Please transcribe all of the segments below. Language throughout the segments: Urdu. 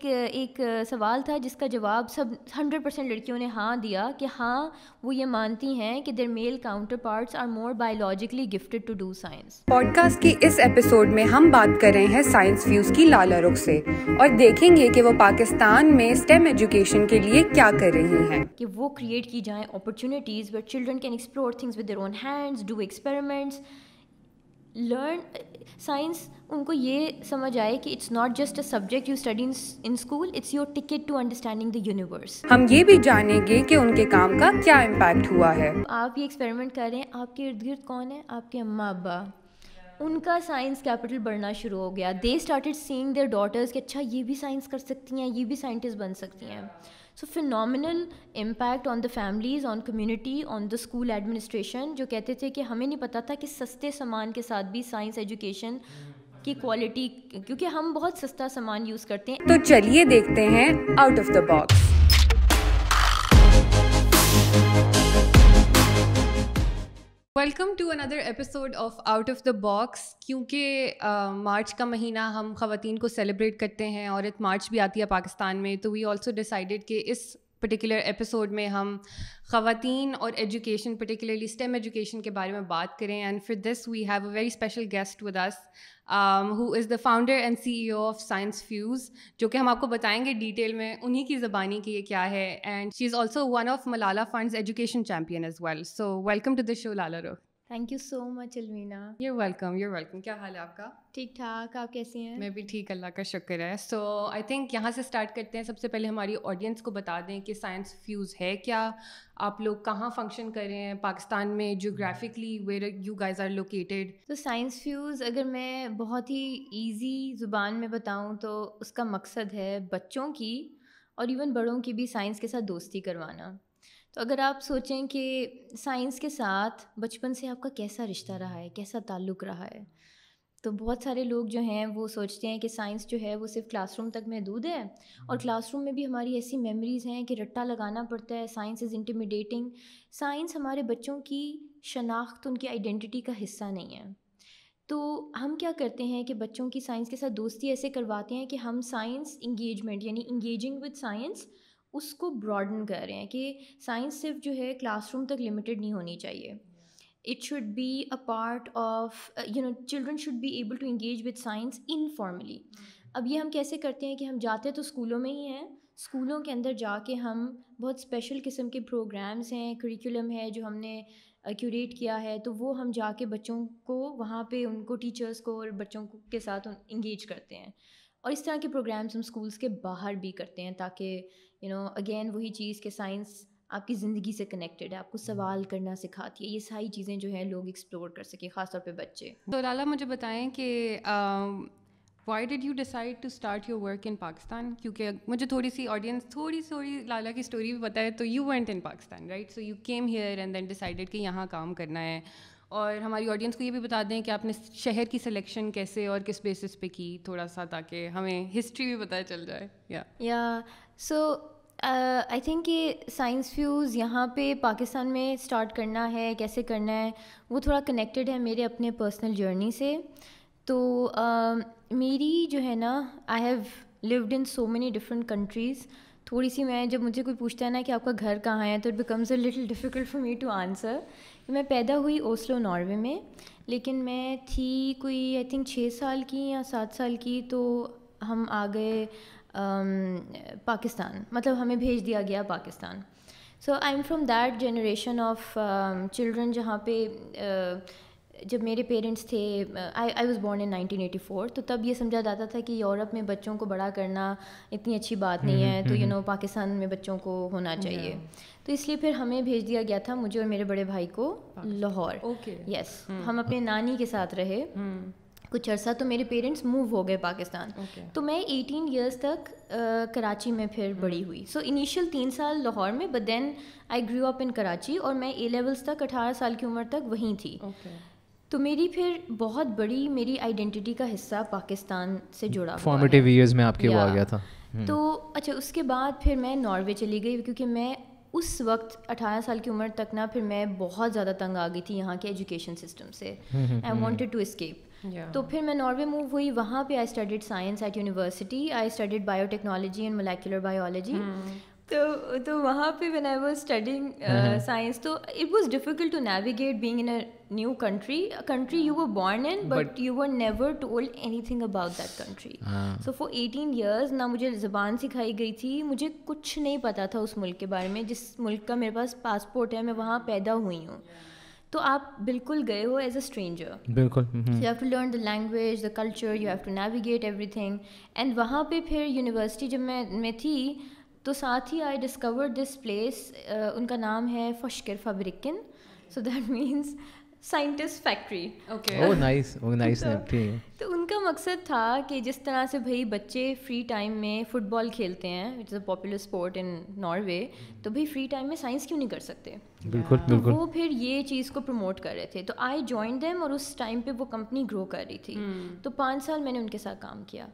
ایک سوال تھا جس کا جواب سب ہنڈریڈ پرسینٹ لڑکیوں نے ہاں دیا کہ ہاں وہ یہ مانتی ہیں کہ their male counterparts are more biologically gifted to do science podcast کی اس ایپیسوڈ میں ہم بات کر رہے ہیں سائنس فیوز کی لالا رخ سے اور دیکھیں گے کہ وہ پاکستان میں اسٹیم ایجوکیشن کے لیے کیا کر رہی ہیں۔ کہ وہ کریٹ کی جائیں opportunities where children can explore things with their own hands do experiments learn science ان کو یہ سمجھ آئے کہ it's not just a subject you study in school it's your ticket to understanding the universe ہم یہ بھی جانیں گے کہ ان کے کام کا کیا امپیکٹ ہوا ہے آپ یہ ایکسپیریمنٹ کر رہے ہیں آپ کے ارد گرد کون ہیں آپ کے اماں ابا ان کا سائنس کیپٹل بڑھنا شروع ہو گیا they started seeing their daughters کہ اچھا یہ بھی سائنس کر سکتی ہیں یہ بھی سائنٹسٹ بن سکتی ہیں so phenomenal impact on the families on community on the school administration جو کہتے تھے کہ ہمیں نہیں پتہ تھا کہ سستے سامان کے ساتھ بھی سائنس ایجوکیشن کی کوالٹی کیونکہ ہم بہت سستا سامان یوز کرتے ہیں۔ تو چلیے دیکھتے ہیں out of the box welcome to another episode of out of the box کیونکہ مارچ کا مہینہ ہم خواتین کو سیلیبریٹ کرتے ہیں عورت مارچ بھی آتی ہے پاکستان میں، تو وی آلسو ڈیسائڈیڈ کہ اس پرٹیکولر ایپیسوڈ میں ہم خواتین اور ایجوکیشن پرٹیکولرلی اسٹیم ایجوکیشن کے بارے میں بات کریں. And for this we have a very special guest with us who is the founder and C E O of Science Fuse جو کہ ہم آپ کو بتائیں گے ڈیٹیل میں انہیں کی زبانی کی یہ کیا ہے. And she is also one of Malala Fund's education champion as well so welcome to the show Lalarukh thank you so much Almina you welcome you welcome کیا حال ہے آپ کا ٹھیک ٹھاک آپ کیسی ہیں میں بھی ٹھیک اللہ کا شکر ہے سو آئی تھنک یہاں سے اسٹارٹ کرتے ہیں سب سے پہلے ہماری آڈینس کو بتا دیں کہ سائنس فیوز ہے کیا آپ لوگ کہاں فنکشن کر رہے ہیں پاکستان میں geographically where you guys are located تو سائنس فیوز اگر میں بہت ہی ایزی زبان میں بتاؤں تو اس کا مقصد ہے بچوں کی اور ایون بڑوں کی بھی سائنس کے ساتھ دوستی کروانا تو اگر آپ سوچیں کہ سائنس کے ساتھ بچپن سے آپ کا کیسا رشتہ رہا ہے کیسا تعلق رہا ہے تو بہت سارے لوگ جو ہیں وہ سوچتے ہیں کہ سائنس جو ہے وہ صرف کلاس روم تک محدود ہے اور کلاس روم میں بھی ہماری ایسی میموریز ہیں کہ رٹا لگانا پڑتا ہے سائنس از انٹیمیڈیٹنگ سائنس ہمارے بچوں کی شناخت ان کی آئیڈینٹی کا حصہ نہیں ہے۔ تو ہم کیا کرتے ہیں کہ بچوں کی سائنس کے ساتھ دوستی ایسے کرواتے ہیں کہ ہم سائنس انگیجمنٹ یعنی انگیجنگ وتھ سائنس اس کو براڈن کر رہے ہیں کہ سائنس صرف جو ہے کلاس روم تک لمیٹیڈ نہیں ہونی چاہیے۔ It should be a part of you know children should be able to engage with science informally اب یہ ہم کیسے کرتے ہیں کہ ہم جاتے تو اسکولوں میں ہی ہیں۔ اسکولوں کے اندر جا کے ہم بہت اسپیشل قسم کے پروگرامس ہیں کریکولم ہے جو ہم نے کیوریٹ کیا ہے۔ تو وہ ہم جا کے بچوں کو وہاں پہ ان کو ٹیچرس کو اور بچوں کے ساتھ انگیج کرتے ہیں۔ اور اس طرح کے پروگرامس ہم اسکولس کے باہر بھی کرتے ہیں تاکہ یو نو اگین وہی چیز کہ سائنس آپ کی زندگی سے کنیکٹیڈ ہے آپ کو سوال کرنا سکھاتی ہے یہ ساری چیزیں جو ہیں لوگ ایکسپلور کر سکیں خاص طور پہ بچے۔ تو لالا مجھے بتائیں کہ why did you decide to start your work in Pakistan کیونکہ مجھے تھوڑی سی آڈینس تھوڑی تھوڑی لالا کی اسٹوری بھی بتائے تو you went in Pakistan right so you came here and then decided کہ یہاں کام کرنا ہے۔ اور ہماری آڈینس کو یہ بھی بتا دیں کہ آپ نے شہر کی سلیکشن کیسے اور کس بیسس پہ کی تھوڑا سا تاکہ ہمیں ہسٹری بھی پتہ چل جائے۔ یا یا سو آئی تھنک کہ سائنس فیوز یہاں پہ پاکستان میں اسٹارٹ کرنا ہے، کیسے کرنا ہے، وہ تھوڑا کنیکٹیڈ ہے میرے اپنے پرسنل جرنی سے۔ تو میری جو ہے نا I have lived in so many different countries تھوڑی سی میں، جب مجھے کوئی پوچھتا ہے نا کہ آپ کا گھر کہاں ہے، تو it becomes a little difficult for me to answer میں پیدا ہوئی اوسلو ناروے میں، لیکن میں تھی کوئی آئی تھنک چھ سال کی یا سات سال کی، تو ہم آ گئے۔ پاکستان مطلب ہمیں بھیج دیا گیا Pakistan. So I am from that generation of children جہاں پہ جب میرے پیرنٹس تھے I was born in nineteen eighty four تو تب یہ سمجھا جاتا تھا کہ یورپ میں بچوں کو بڑا کرنا اتنی اچھی بات نہیں ہے تو یو نو پاکستان میں بچوں کو ہونا چاہیے۔ تو اس لیے پھر ہمیں بھیج دیا گیا تھا مجھے اور میرے بڑے بھائی کو لاہور۔ یس ہم اپنے نانی کے ساتھ رہے۔ کچھ عرصہ تو میرے پیرنٹس موو ہو گئے پاکستان۔ تو میں ایٹین ایئرس تک کراچی میں پھر بڑی ہوئی۔ سو انیشیل تین سال لاہور میں بٹ دین آئی گریو اپ ان کراچی اور میں اے لیولس تک اٹھارہ سال کی عمر تک وہیں تھی۔ تو میری پھر بہت بڑی میری آئیڈینٹی کا حصہ پاکستان سے جڑا فارمیٹیو ایئرز میں آپ کے وہ آ گیا تھا۔ تو اچھا اس کے بعد پھر میں ناروے چلی گئی کیونکہ میں اس وقت اٹھارہ سال کی عمر تک نا پھر میں بہت زیادہ تنگ آ گئی تھی یہاں کے ایجوکیشن سسٹم سے۔ آئی وانٹیڈ ٹو اسکیپ تو پھر میں ناروے موو ہوئی وہاں پہ I studied science at university I studied biotechnology and molecular biology تو تو وہاں پہ when I was studying science تو it was difficult to navigate being in a new country country you were born in but you were never told anything about that country so for eighteen years نہ مجھے زبان سکھائی گئی تھی مجھے کچھ نہیں پتا تھا اس ملک کے بارے میں. جس ملک کا میرے پاس پاسپورٹ ہے میں وہاں پیدا ہوئی ہوں. تو آپ بالکل گئے ہو ایز اے اسٹرینجر بالکل you have to learn the language the culture you have to navigate everything and وہاں پہ پھر یونیورسٹی جب میں میں تھی تو ساتھ ہی I discover this place in کا نام ہے فشکر فبرکن. So that means scientist factory تو ان کا مقصد تھا کہ جس طرح سے بھائی بچے فری ٹائم میں فٹ بال کھیلتے ہیں which is a popular sport in Norway تو بھائی فری ٹائم میں سائنس کیوں نہیں کر سکتے؟ بالکل بالکل۔ وہ پھر یہ چیز کو پروموٹ کر رہے تھے۔ تو آئی جوائن دیم اور اس ٹائم پہ وہ کمپنی گرو کر رہی تھی۔ تو پانچ سال میں نے ان کے ساتھ کام کیا۔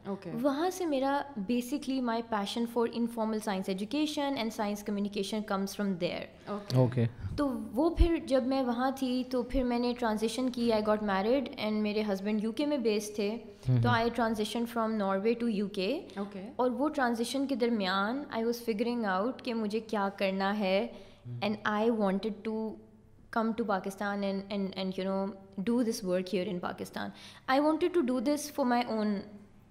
وہاں سے میرا basically my passion for informal science education and science communication comes from there okay تو وہ پھر جب میں وہاں تھی تو پھر میں نے ٹرانزیشن کی۔ آئی گاٹ میرڈ اینڈ میرے ہسبینڈ یو کے میں بیس تھے۔ تو I transition from Norway to U K اور وہ ٹرانزیشن کے درمیان آئی واز فگرنگ آؤٹ کہ مجھے کیا کرنا ہے۔ And I wanted to come to Pakistan and and and you know do this work here in Pakistan I wanted to do this for my own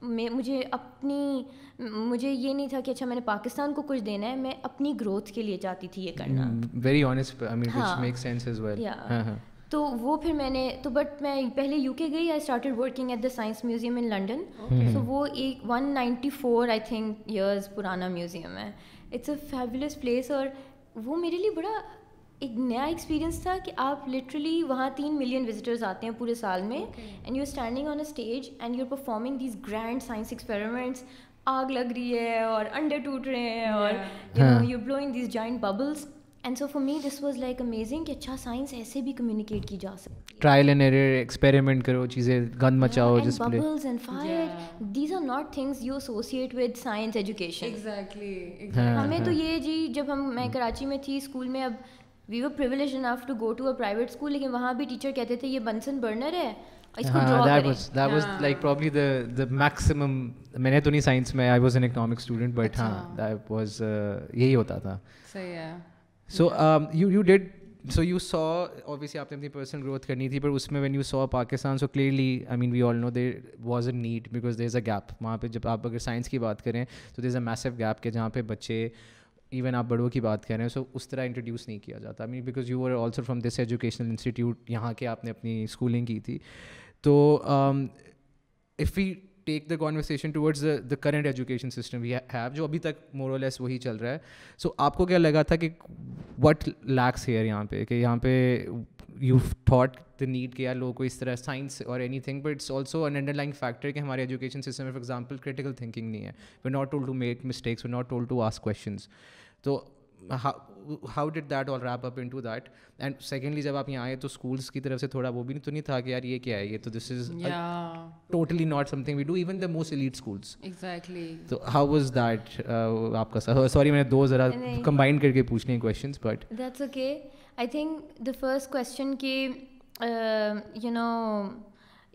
میں مجھے اپنی مجھے یہ نہیں تھا کہ اچھا میں نے پاکستان کو کچھ دینا ہے میں اپنی گروتھ کے لیے چاہتی تھی یہ کرنا ویری تو وہ پھر میں نے تو بٹ میں پہلے یو کے گئی I started working at the science museum in London so وہ ایک one ninety four I think years پرانا میوزیم ہے اٹس اے فیبولس پلیس اور وہ میرے لیے بڑا ایک نیا ایکسپیرینس تھا کہ آپ لٹرلی وہاں تین ملین وزٹرز آتے ہیں پورے سال میں and you standing on a stage and you are performing these grand science experiments آگ لگ رہی ہے اور انڈے ٹوٹ رہے ہیں اور you blowing these giant bubbles and so for me this was like amazing کہ اچھا سائنس ایسے بھی کمیونیکیٹ کی جا سکتی ٹرائل اینڈ ایرر ایکسپیریمنٹ کرو چیزیں گند مچاؤ جس bubbles and fire these are not things you associate with science education exactly ہمیں تو یہ جی جب ہم میں کراچی میں تھی اسکول میں اب we were privilege enough to go to a private school لیکن وہاں بھی ٹیچر کہتے تھے یہ بنسن برنر ہے میں نے تو نہیں سائنس میں I was an economic student but ہاں واز یہی ہوتا تھا صحیح ہے so you you did so you so obviously آپ نے اپنی پرسنل گروتھ کرنی تھی، پر اس میں when you saw Pakistan so clearly I mean we all know there was a need because there is a gap وہاں پہ جب آپ اگر سائنس کی بات کریں تو دیر از اے میسو گیپ کہ جہاں پہ بچے ایون آپ بڑوں کی بات کر رہے ہیں سو اس طرح انٹروڈیوس نہیں کیا جاتا. Mean because you are also from this educational institute یہاں کے آپ نے اپنی اسکولنگ کی تھی. تو um, if we take the conversation towards the current education system we have جو ابھی تک مور لیس وہی چل رہا ہے. سو آپ کو کیا لگا تھا کہ وٹ لیکس ہیئر یہاں پہ؟ کہ یہاں پہ یو تھاٹ دا نیڈ کہ یار لوگوں کو اس طرح سائنس اور anything but it's also an underlying factor کہ ہمارے ایجوکیشن سسٹم میں فار ایگزامپل کریٹیکل تھنکنگ نہیں ہے. We not told to make mistakes we not told to ask questions تو how did that all wrap up into that and secondly جب آپ یہاں آئے تو اسکولس کی طرف سے تھوڑا وہ بھی تو نہیں تھا کہ یار یہ کیا ہے؟ یہ تو this is totally not something we do even the most elite schools تو ہاؤ واز دیٹ آپ کا سوری میں نے دو ذرا کمبائن کر کے پوچھنے ہیں questions but that's okay I think the first question کہ یو نو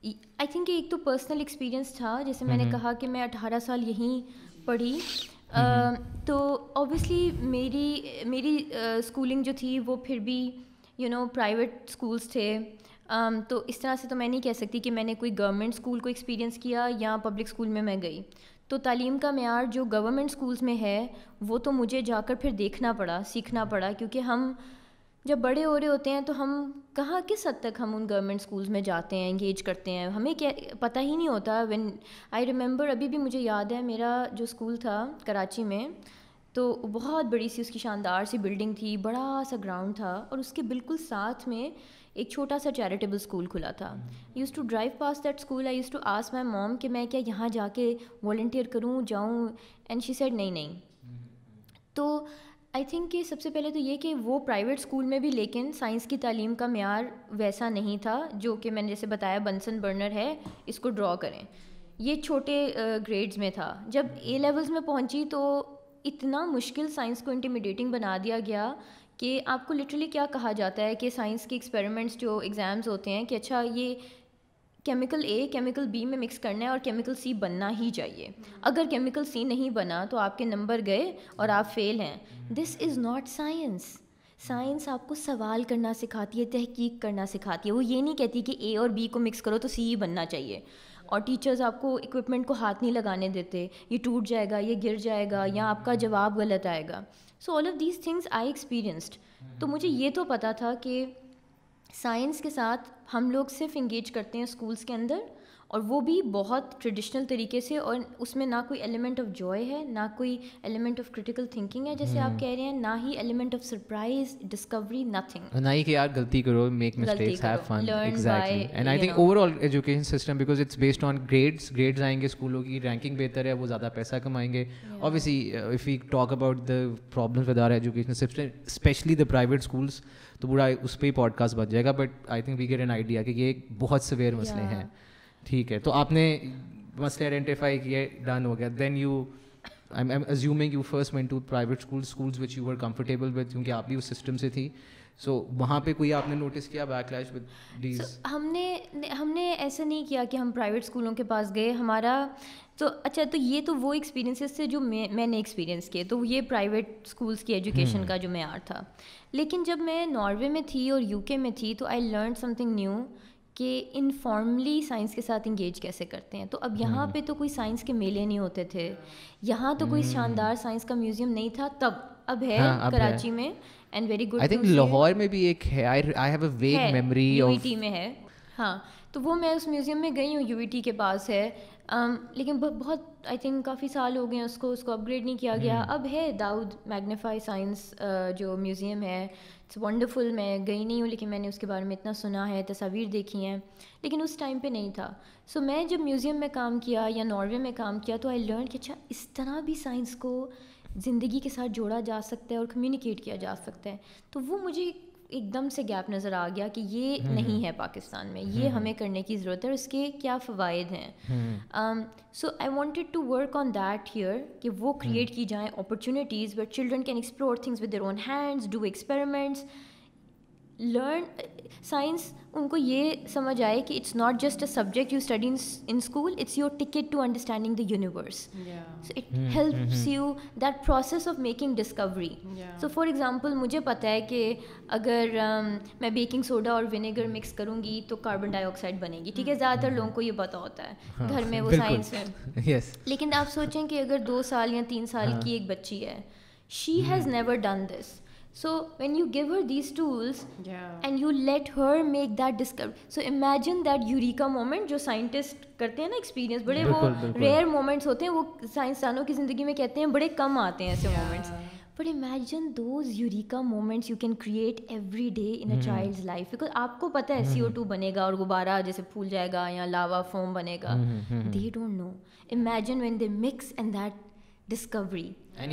آئی تھنک ایک تو پرسنل ایکسپیرئنس تھا جیسے میں نے کہا کہ میں اٹھارہ سال یہیں پڑھی۔ تو اوبیسلی میری میری اسکولنگ جو تھی وہ پھر بھی یو نو پرائیویٹ اسکولس تھے۔ تو اس طرح سے تو میں نہیں کہہ سکتی کہ میں نے کوئی گورنمنٹ اسکول کو ایکسپیرینس کیا یا پبلک اسکول میں میں گئی۔ تو تعلیم کا معیار جو گورنمنٹ اسکولس میں ہے وہ تو مجھے جا کر پھر دیکھنا پڑا سیکھنا پڑا۔ کیونکہ ہم جب بڑے ہو رہے ہوتے ہیں تو ہم کہاں کس حد تک ہم ان گورنمنٹ اسکولس میں جاتے ہیں انگیج کرتے ہیں؟ ہمیں کیا پتہ ہی نہیں ہوتا۔ وین آئی ریممبر ابھی بھی مجھے یاد ہے میرا جو اسکول تھا کراچی میں، تو بہت بڑی سی اس کی شاندار سی بلڈنگ تھی، بڑا سا گراؤنڈ تھا اور اس کے بالکل ساتھ میں ایک چھوٹا سا چیریٹیبل اسکول کھلا تھا۔ Used to drive past that school I used to ask my mom کہ میں کیا یہاں جا کے والنٹیئر کروں، جاؤں؟ اینڈ شی سیڈ نہیں نہیں۔ تو آئی تھنک کہ سب سے پہلے تو یہ کہ وہ پرائیویٹ اسکول میں بھی لیکن سائنس کی تعلیم کا معیار ویسا نہیں تھا جو کہ میں نے جیسے بتایا بنسن برنر ہے، اس کو ڈرا کریں۔ یہ چھوٹے گریڈز میں تھا۔ جب اے لیولس میں پہنچی تو اتنا مشکل سائنس کو انٹیمیڈیٹنگ بنا دیا گیا کہ آپ کو لٹرلی کیا کہا جاتا ہے کہ سائنس کے ایکسپیریمنٹس جو ایگزامز ہوتے ہیں کہ اچھا یہ کیمیکل اے کیمیکل بی میں مکس کرنا ہے اور کیمیکل سی بننا ہی چاہیے۔ اگر کیمیکل سی نہیں بنا تو آپ کے نمبر گئے اور آپ فیل ہیں۔ This is not science science آپ کو سوال کرنا سکھاتی ہے، تحقیق کرنا سکھاتی ہے۔ وہ یہ نہیں کہتی کہ اے اور بی کو مکس کرو تو سی ہی بننا چاہیے۔ اور ٹیچرز آپ کو اکوپمنٹ کو ہاتھ نہیں لگانے دیتے۔ یہ ٹوٹ جائے گا، یہ گر جائے گا یا آپ کا جواب غلط آئے گا۔ So all of these things I experienced تو مجھے یہ تو پتہ تھا کہ سائنس کے ساتھ ہم لوگ صرف انگیج کرتے ہیں اسکولس کے اندر اور وہ بھی بہت ٹریڈیشنل طریقے سے اور اس میں نہ کوئی ایلیمنٹ آف جوائے ہے نہ کوئی ایلیمنٹ آف کریٹیکل تھنکنگ ہے جیسے آپ کہہ رہے ہیں نہ ہی element of surprise discovery nothing نہ ہی کہ یار غلطی کرو make mistakes have fun exactly and I think overall education system because it's based on grades grades آئیں گے اسکولوں کی رینکنگ بہتر ہے وہ زیادہ پیسہ کمائیں گے۔ Obviously if you talk about the problems with our education system especially the private schools تو پورا اس پہ ہی پوڈ کاسٹ بچ جائے گا but I think we get an idea کہ یہ بہت سویئر مسئلے ہیں۔ ٹھیک ہے تو آپ نے مسئلے آئیڈینٹیفائی کیے ڈن ہو گیا۔ Then you I am assuming you first went to private school schools which you were comfortable with کیونکہ آپ بھی اس سسٹم سے تھی۔ سو وہاں پہ کوئی آپ نے نوٹس کیا بیک لیش ہم نے ہم نے ایسا نہیں کیا کہ ہم پرائیویٹ اسکولوں کے پاس گئے۔ ہمارا تو اچھا تو یہ تو وہ ایکسپیرینسز تھے جو میں میں نے ایکسپیرینس کیے۔ تو یہ پرائیویٹ اسکولس کی ایجوکیشن کا جو معیار تھا۔ لیکن جب میں ناروے میں تھی اور یو کے میں تھی تو I learn something new کہ انفارملی سائنس کے ساتھ انگیج کیسے کرتے ہیں۔ تو اب یہاں پہ تو کوئی سائنس کے میلے نہیں ہوتے تھے۔ یہاں تو کوئی شاندار سائنس کا میوزیم نہیں تھا۔ تب اب ہے کراچی میں اینڈ ویری گڈ لاہور میں بھی ایک ہے۔ میں ہے۔ ہاں۔ تو وہ میں اس میوزیم میں گئی ہوں یو وی ٹی کے پاس ہے۔ لیکن بہت آئی تھنک کافی سال ہو گئے ہیں اس کو اس کو اپ گریڈ نہیں کیا گیا۔ اب ہے داؤد میگنیفائی سائنس جو میوزیم ہے۔ اٹس ونڈرفل میں گئی نہیں ہوں لیکن میں نے اس کے بارے میں اتنا سنا ہے تصاویر دیکھی ہیں۔ لیکن اس ٹائم پہ نہیں تھا۔ سو میں جب میوزیم میں کام کیا یا ناروے میں کام کیا تو آئی لرن کہ اچھا اس طرح بھی سائنس کو زندگی کے ساتھ جوڑا جا سکتا ہے اور کمیونیکیٹ کیا جا سکتا ہے۔ تو وہ مجھے ایک دم سے گیپ نظر آ گیا کہ یہ نہیں ہے پاکستان میں یہ ہمیں کرنے کی ضرورت ہے اور اس کے کیا فوائد ہیں۔ So I wanted to work on that here کہ وہ کریٹ کی جائیں opportunities where children can explore things with their own hands do experiments learn science ان کو یہ سمجھ آئے کہ it's not just a subject you study in school it's your ticket to understanding the universe so it helps you that process of making discovery so for example مجھے پتہ ہے کہ اگر میں بیکنگ سوڈا اور ونیگر مکس کروں گی تو کاربن ڈائی آکسائڈ بنے گی ٹھیک ہے؟ زیادہ تر لوگوں کو یہ پتہ ہوتا ہے. گھر میں وہ سائنس میں. لیکن آپ سوچیں کہ اگر دو سال یا تین سال کی ایک بچی ہے she has never done this so when you give her these tools and you let her make that discover so imagine that eureka moment جو سائنٹسٹ کرتے ہیں نا ایکسپیرینس بڑے وہ ریئر مومنٹس ہوتے ہیں وہ سائنسدانوں کی زندگی میں کہتے ہیں بڑے کم آتے ہیں ایسے moments but imagine those eureka moments you can create every day in a child life because آپ کو پتہ ہے سی او ٹو بنے گا اور غبارہ جیسے پھول جائے گا یا لاوا فوم بنے گا they don't know imagine when they mix and that discovery and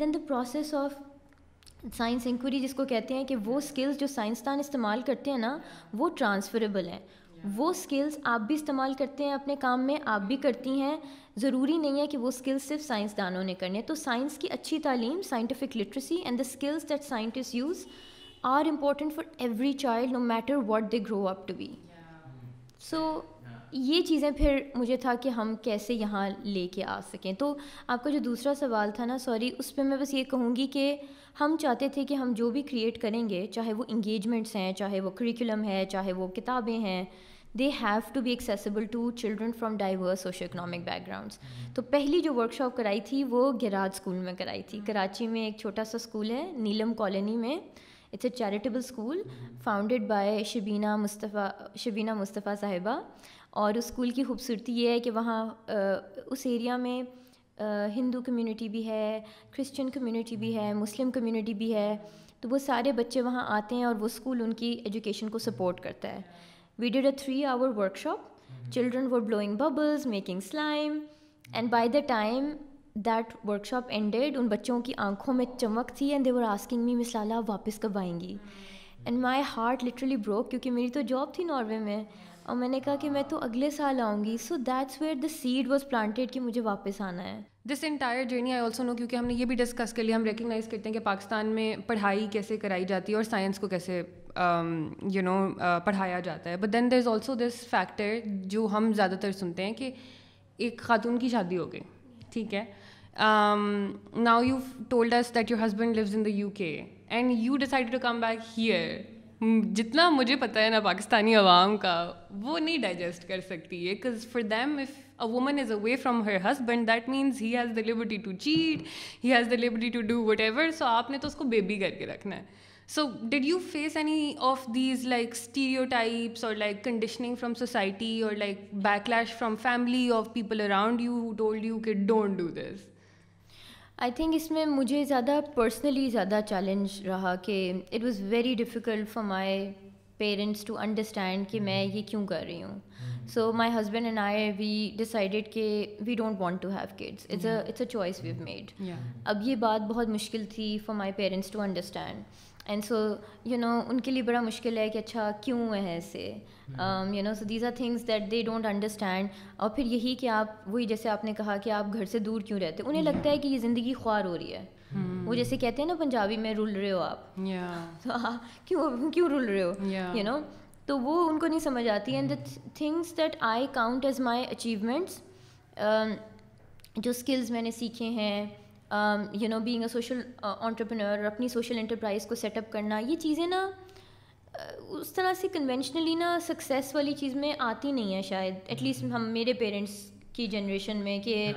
then the process of science inquiry جس کو کہتے ہیں کہ وہ اسکلس جو سائنسدان استعمال کرتے ہیں نا وہ ٹرانسفریبل ہیں وہ اسکلس آپ بھی استعمال کرتے ہیں اپنے کام میں آپ بھی کرتی ہیں ضروری نہیں ہے کہ وہ اسکلس صرف سائنسدانوں نے کرنے تو سائنس کی اچھی تعلیم scientific literacy and the skills that scientist use are important for every child no matter what they grow up to be so یہ چیزیں پھر مجھے تھا کہ ہم کیسے یہاں لے کے آ سکیں۔ تو آپ کا جو دوسرا سوال تھا نا سوری اس پہ میں بس یہ کہوں گی کہ ہم چاہتے تھے کہ ہم جو بھی کریٹ کریں گے چاہے وہ انگیجمنٹس ہیں چاہے وہ کریکولم ہے چاہے وہ کتابیں ہیں they have to be accessible to children from diverse socio economic backgrounds تو پہلی جو ورک شاپ کرائی تھی وہ گراج اسکول میں کرائی تھی۔ کراچی میں ایک چھوٹا سا اسکول ہے نیلم کالونی میں۔ It's a charitable school founded by Shabina Mustafa Shabina Mustafa صاحبہ۔ اور اس اسکول کی خوبصورتی یہ ہے کہ وہاں اس ایریا میں ہندو کمیونٹی بھی ہے کرسچن کمیونٹی بھی ہے مسلم کمیونٹی بھی ہے۔ تو وہ سارے بچے وہاں آتے ہیں اور وہ اسکول ان کی ایجوکیشن کو سپورٹ کرتا ہے۔ We did a three hour workshop children were blowing bubbles making slime and by the time that workshop ended ان بچوں کی آنکھوں میں چمک تھی and they were asking me مسالہ واپس کب آئیں گی? And my heart literally broke کیونکہ میری تو جاب تھی ناروے میں۔ اور میں نے کہا کہ میں تو اگلے سال آؤں گی۔ So that's where the seed was planted کہ مجھے واپس آنا ہے۔ This entire journey I also know کیونکہ ہم نے یہ بھی ڈسکس کر لیا۔ ہم ریکگنائز کرتے ہیں کہ پاکستان میں پڑھائی کیسے کرائی جاتی ہے اور سائنس کو کیسے um, یو نو uh, پڑھایا جاتا ہے۔ But then there is also this factor جو ہم زیادہ تر سنتے ہیں کہ ایک خاتون کی شادی ہو گئی۔ ٹھیک ہے۔ Now you told us that your husband lives in the U K and you decide to come back here جتنا مجھے پتہ ہے نا پاکستانی عوام کا، وہ نہیں ڈائجسٹ کر سکتی ہے because for them if a woman is away from her husband that means he has the liberty to cheat he has the liberty to do whatever so آپ نے تو اس کو بیبی کر کے رکھنا ہے۔ So did you face any of these like stereotypes اور لائک کنڈیشننگ فرام سوسائٹی اور like backlash from family of people around you who told you کہ don't do this I think اس میں مجھے زیادہ پرسنلی زیادہ چیلنج رہا کہ it was very difficult for my parents to understand کہ میں یہ کیوں کر رہی ہوں. So my husband and I we decided کہ we don't want to have kids it's a it's a choice we've made اب یہ بات بہت مشکل تھی for my parents to understand and so you know ان کے لیے بڑا مشکل ہے کہ اچھا کیوں ہے ایسے you know so these are things that they don't understand اور پھر یہی کہ آپ وہی جیسے آپ نے کہا کہ آپ گھر سے دور کیوں رہتے انہیں لگتا ہے کہ یہ زندگی خوار ہو رہی ہے وہ جیسے کہتے ہیں نا پنجابی میں رول رہے ہو آپ کیوں کیوں رول رہے ہو یو نو تو وہ ان کو نہیں سمجھ آتی and the things that I count as my achievements جو اسکلز میں نے سیکھے ہیں you know being a social entrepreneur اپنی سوشل انٹرپرائز کو سیٹ اپ کرنا یہ چیزیں نا اس طرح سے کنونشنلی نا سکسیس والی چیز میں آتی نہیں ہے شاید ایٹ لیسٹ ہم میرے پیرنٹس کی جنریشن میں کہ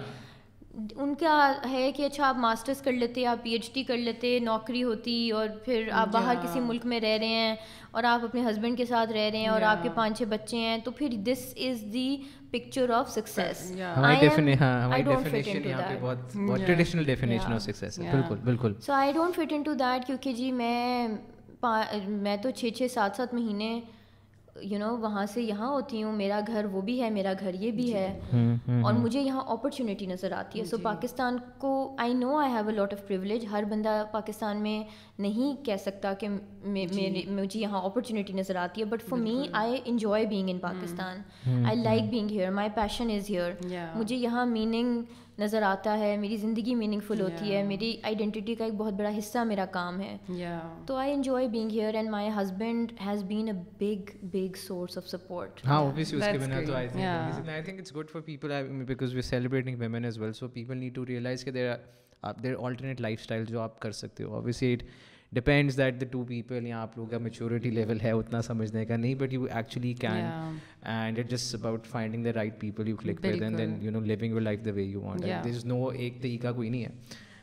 ان کا ہے کہ اچھا آپ ماسٹرس کر لیتے آپ پی ایچ ڈی کر لیتے نوکری ہوتی اور پھر آپ باہر کسی ملک میں رہ رہے ہیں اور آپ اپنے ہسبینڈ کے ساتھ رہ رہے ہیں اور آپ کے پانچ چھ بچے ہیں تو پھر this is the picture of success so I don't fit into that کیونکہ جی میں میں تو چھ چھ سات سات مہینے یو نو وہاں سے یہاں ہوتی ہوں میرا گھر وہ بھی ہے میرا گھر یہ بھی ہے۔ اور مجھے یہاں اپرچونیٹی نظر آتی ہے۔ سو پاکستان کو I know I have a lot of privilege ہر بندہ پاکستان میں نہیں کہہ سکتا کہ مجھے یہاں اپرچونیٹی نظر آتی ہے۔ But for me I enjoy being in Pakistan I like being here my passion is here مجھے یہاں میننگ نظر آتا ہے میری زندگی میننگ فل ہوتی ہے میری آئیڈینٹی کا ایک بہت بڑا حصہ میرا کام ہے۔ تو I enjoy being here and my husband has been a big big source of support ہاں اوبیسلی اس کے بنا تو I think I think it's good for people because we celebrating women as well so people need to realize کہ there there alternate lifestyle جو آپ کر سکتے ہو۔ Obviously it depends that the two people یا آپ لوگوں کا میچورٹی لیول ہے اتنا سمجھنے کا نہیں but you actually can and it just about finding the right people you click with and then you know living your life the way you want there is no ایک طریقہ کوئی نہیں ہے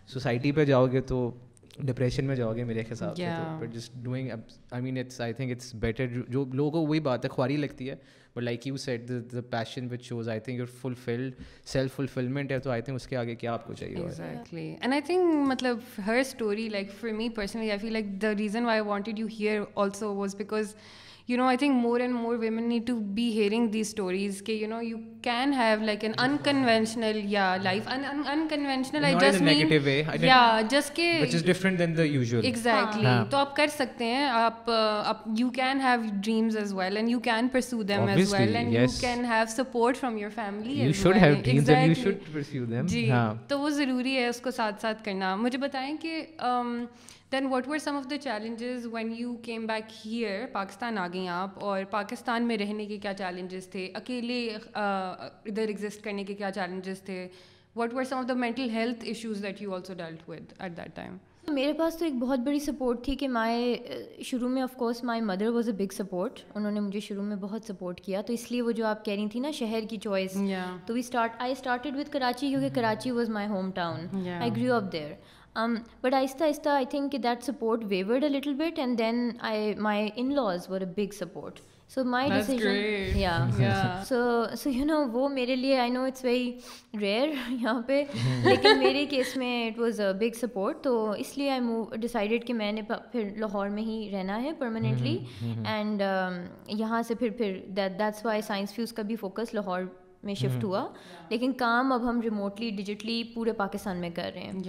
سوسائٹی پہ جاؤ گے تو ڈپریشن میں جاؤ گے میرے حساب سے but just doing I mean it's I think it's better جو لوگوں کو وہی بات ہے خواری لگتی ہے but like you set the passion which shows I think your fulfilled self fulfilment ہے، تو آئی تھنک اس کے آگے کیا آپ کو چاہیے ایگزیکٹلی اینڈ آئی تھنک مطلب ہر story like for me personally I feel like the reason why wanted you here also was because you know I think more and more women need to be hearing the stories کہ you know you can have like an unconventional یا لائف انکنوینشنل یا جسٹ کہ ایگزیکٹلی تو آپ کر سکتے ہیں آپ you can have dreams as well and you can pursue them as well and you can have support from your family جی تو وہ ضروری ہے اس کو ساتھ ساتھ کرنا مجھے بتائیں کہ then what were some of the challenges when you came back here Pakistan آ گئیں آپ اور پاکستان میں رہنے کے کیا چیلنجز تھے اکیلے ادھر ایگزسٹ کرنے کے کیا چیلنجز تھے what were some of the mental health issues that you also dealt with at that time میرے پاس تو ایک بہت بڑی سپورٹ تھی کہ مائی شروع میں of course my mother was a big support انہوں نے مجھے شروع میں بہت سپورٹ کیا تو اس لیے وہ جو آپ کہہ رہی تھی نا شہر کی چوائس تو we start I started with Karachi کیونکہ Karachi was my home town I grew up there but آہستہ آہستہ I think that support wavered a little bit and then I my in laws were a big support so my decision یا سو سو یو نو وہ میرے لیے I know it's very rare یہاں پہ لیکن میرے کیس میں it was a big support تو اس لیے آئی موو ڈیسائڈیڈ کہ میں نے پھر لاہور میں ہی رہنا ہے پرماننٹلی اینڈ یہاں سے پھر پھر دیٹس وائی سائنس فیوز کا بھی فوکس لاہور میں شفٹ ہوا۔ لیکن کام اب ہم ریموٹلی ڈیجیٹلی پورے پاکستان میں کر رہے ہیں۔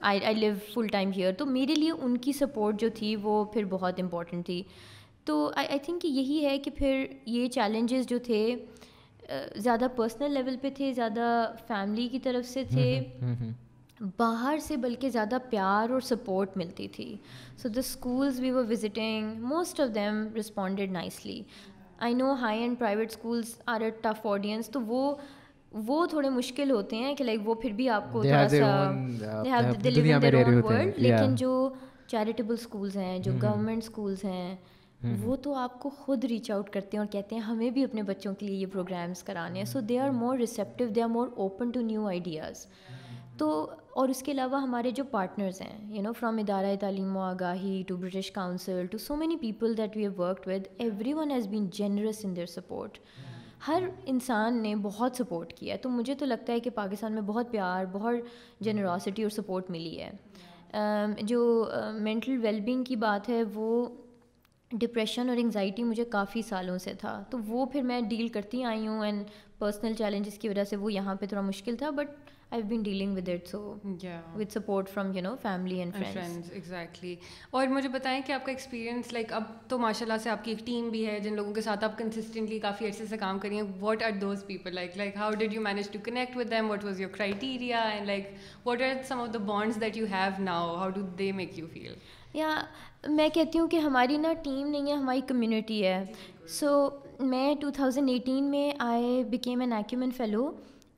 آئی آئی لیو فل ٹائم ہیئر تو میرے لیے ان کی سپورٹ جو تھی وہ پھر بہت امپورٹنٹ تھی۔ تو آئی آئی تھنک یہی ہے کہ پھر یہ چیلنجز جو تھے زیادہ پرسنل لیول پہ تھے زیادہ فیملی کی طرف سے تھے۔ باہر سے بلکہ زیادہ پیار اور سپورٹ ملتی تھی۔ So the schools we were visiting most of them responded nicely I know high and private schools are a tough audience تو وہ وہ تھوڑے مشکل ہوتے ہیں کہ لائک وہ پھر بھی آپ کو تھوڑا سا ورلڈ لیکن جو چیریٹیبل اسکولس ہیں جو گورنمنٹ اسکولس ہیں وہ تو آپ کو خود ریچ آؤٹ کرتے ہیں اور کہتے ہیں ہمیں بھی اپنے بچوں کے لیے یہ پروگرامس کرانے ہیں. So they are more receptive they are more open to new ideas تو اور اس کے علاوہ ہمارے جو پارٹنرز ہیں یو نو فرام ادارہ تعلیم و آگاہی to British Council to so many people that we have worked with everyone has been generous in their support ہر انسان نے بہت سپورٹ کیا ہے. تو مجھے تو لگتا ہے کہ پاکستان میں بہت پیار، بہت جنراسٹی اور سپورٹ ملی ہے. Um, جو مینٹل ویل بینگ کی بات ہے، وہ ڈپریشن اور انگزائٹی مجھے کافی سالوں سے تھا. تو وہ پھر میں ڈیل کرتی آئی ہوں اینڈ پرسنل چیلنجز کی وجہ سے وہ یہاں پہ تھوڑا مشکل تھا. But I been dealing with it so with support from you know family and friends exactly اور مجھے بتائیں کہ آپ کا ایکسپیرینس لائک اب تو ماشاء اللہ سے آپ کی ایک ٹیم بھی ہے جن لوگوں کے ساتھ آپ کنسسٹنٹلی کافی عرصے سے کام کری ہیں. What are those people like like how did you manage to connect with them what was your criteria and like what are some of the bonds that you have now how do they make you feel یا میں کہتی ہوں کہ ہماری نا ٹیم نہیں ہے ہماری کمیونٹی ہے. سو میں ٹو تھاؤزنڈ ایٹین میں I became an Acumen fellow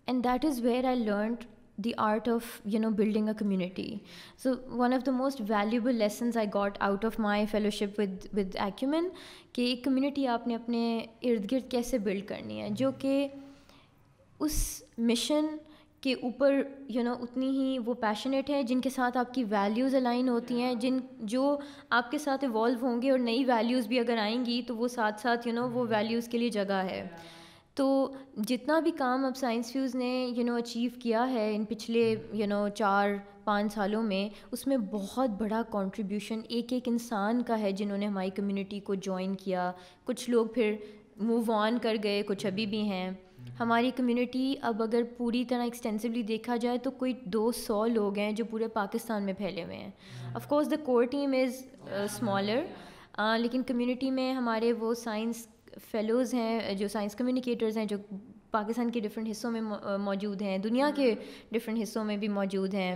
and that is where I learned the art of you know building a community so one of the most valuable lessons I got out of my fellowship with with Acumen کہ ایک کمیونٹی آپ نے اپنے ارد گرد کیسے بلڈ کرنی ہے جو کہ اس مشن کے اوپر یو نو اتنی ہی وہ پیشنیٹ ہے جن کے ساتھ آپ کی ویلیوز الائن ہوتی ہیں جن جو آپ کے ساتھ ایوالو ہوں گے اور نئی ویلیوز بھی اگر آئیں گی تو وہ ساتھ ساتھ یو نو وہ ویلیوز کے لیے جگہ ہے تو جتنا بھی کام اب سائنس فیوز نے یو نو اچیو کیا ہے ان پچھلے یو نو چار، پانچ سالوں میں، اس میں بہت بڑا کنٹریبیوشن ایک ایک انسان کا ہے جنہوں نے ہماری کمیونٹی کو جوائن کیا۔ کچھ لوگ پھر موو آن کر گئے، کچھ ابھی بھی ہیں۔ ہماری کمیونٹی اب اگر پوری طرح ایکسٹینسولی دیکھا جائے تو کوئی دو سو لوگ ہیں جو پورے پاکستان میں پھیلے ہوئے ہیں۔ Of course the core team is smaller لیکن کمیونٹی میں ہمارے وہ سائنس فیلوز ہیں جو سائنس کمیونیکیٹرز ہیں جو پاکستان کے ڈفرینٹ حصوں میں موجود ہیں دنیا کے ڈفرینٹ حصوں میں بھی موجود ہیں.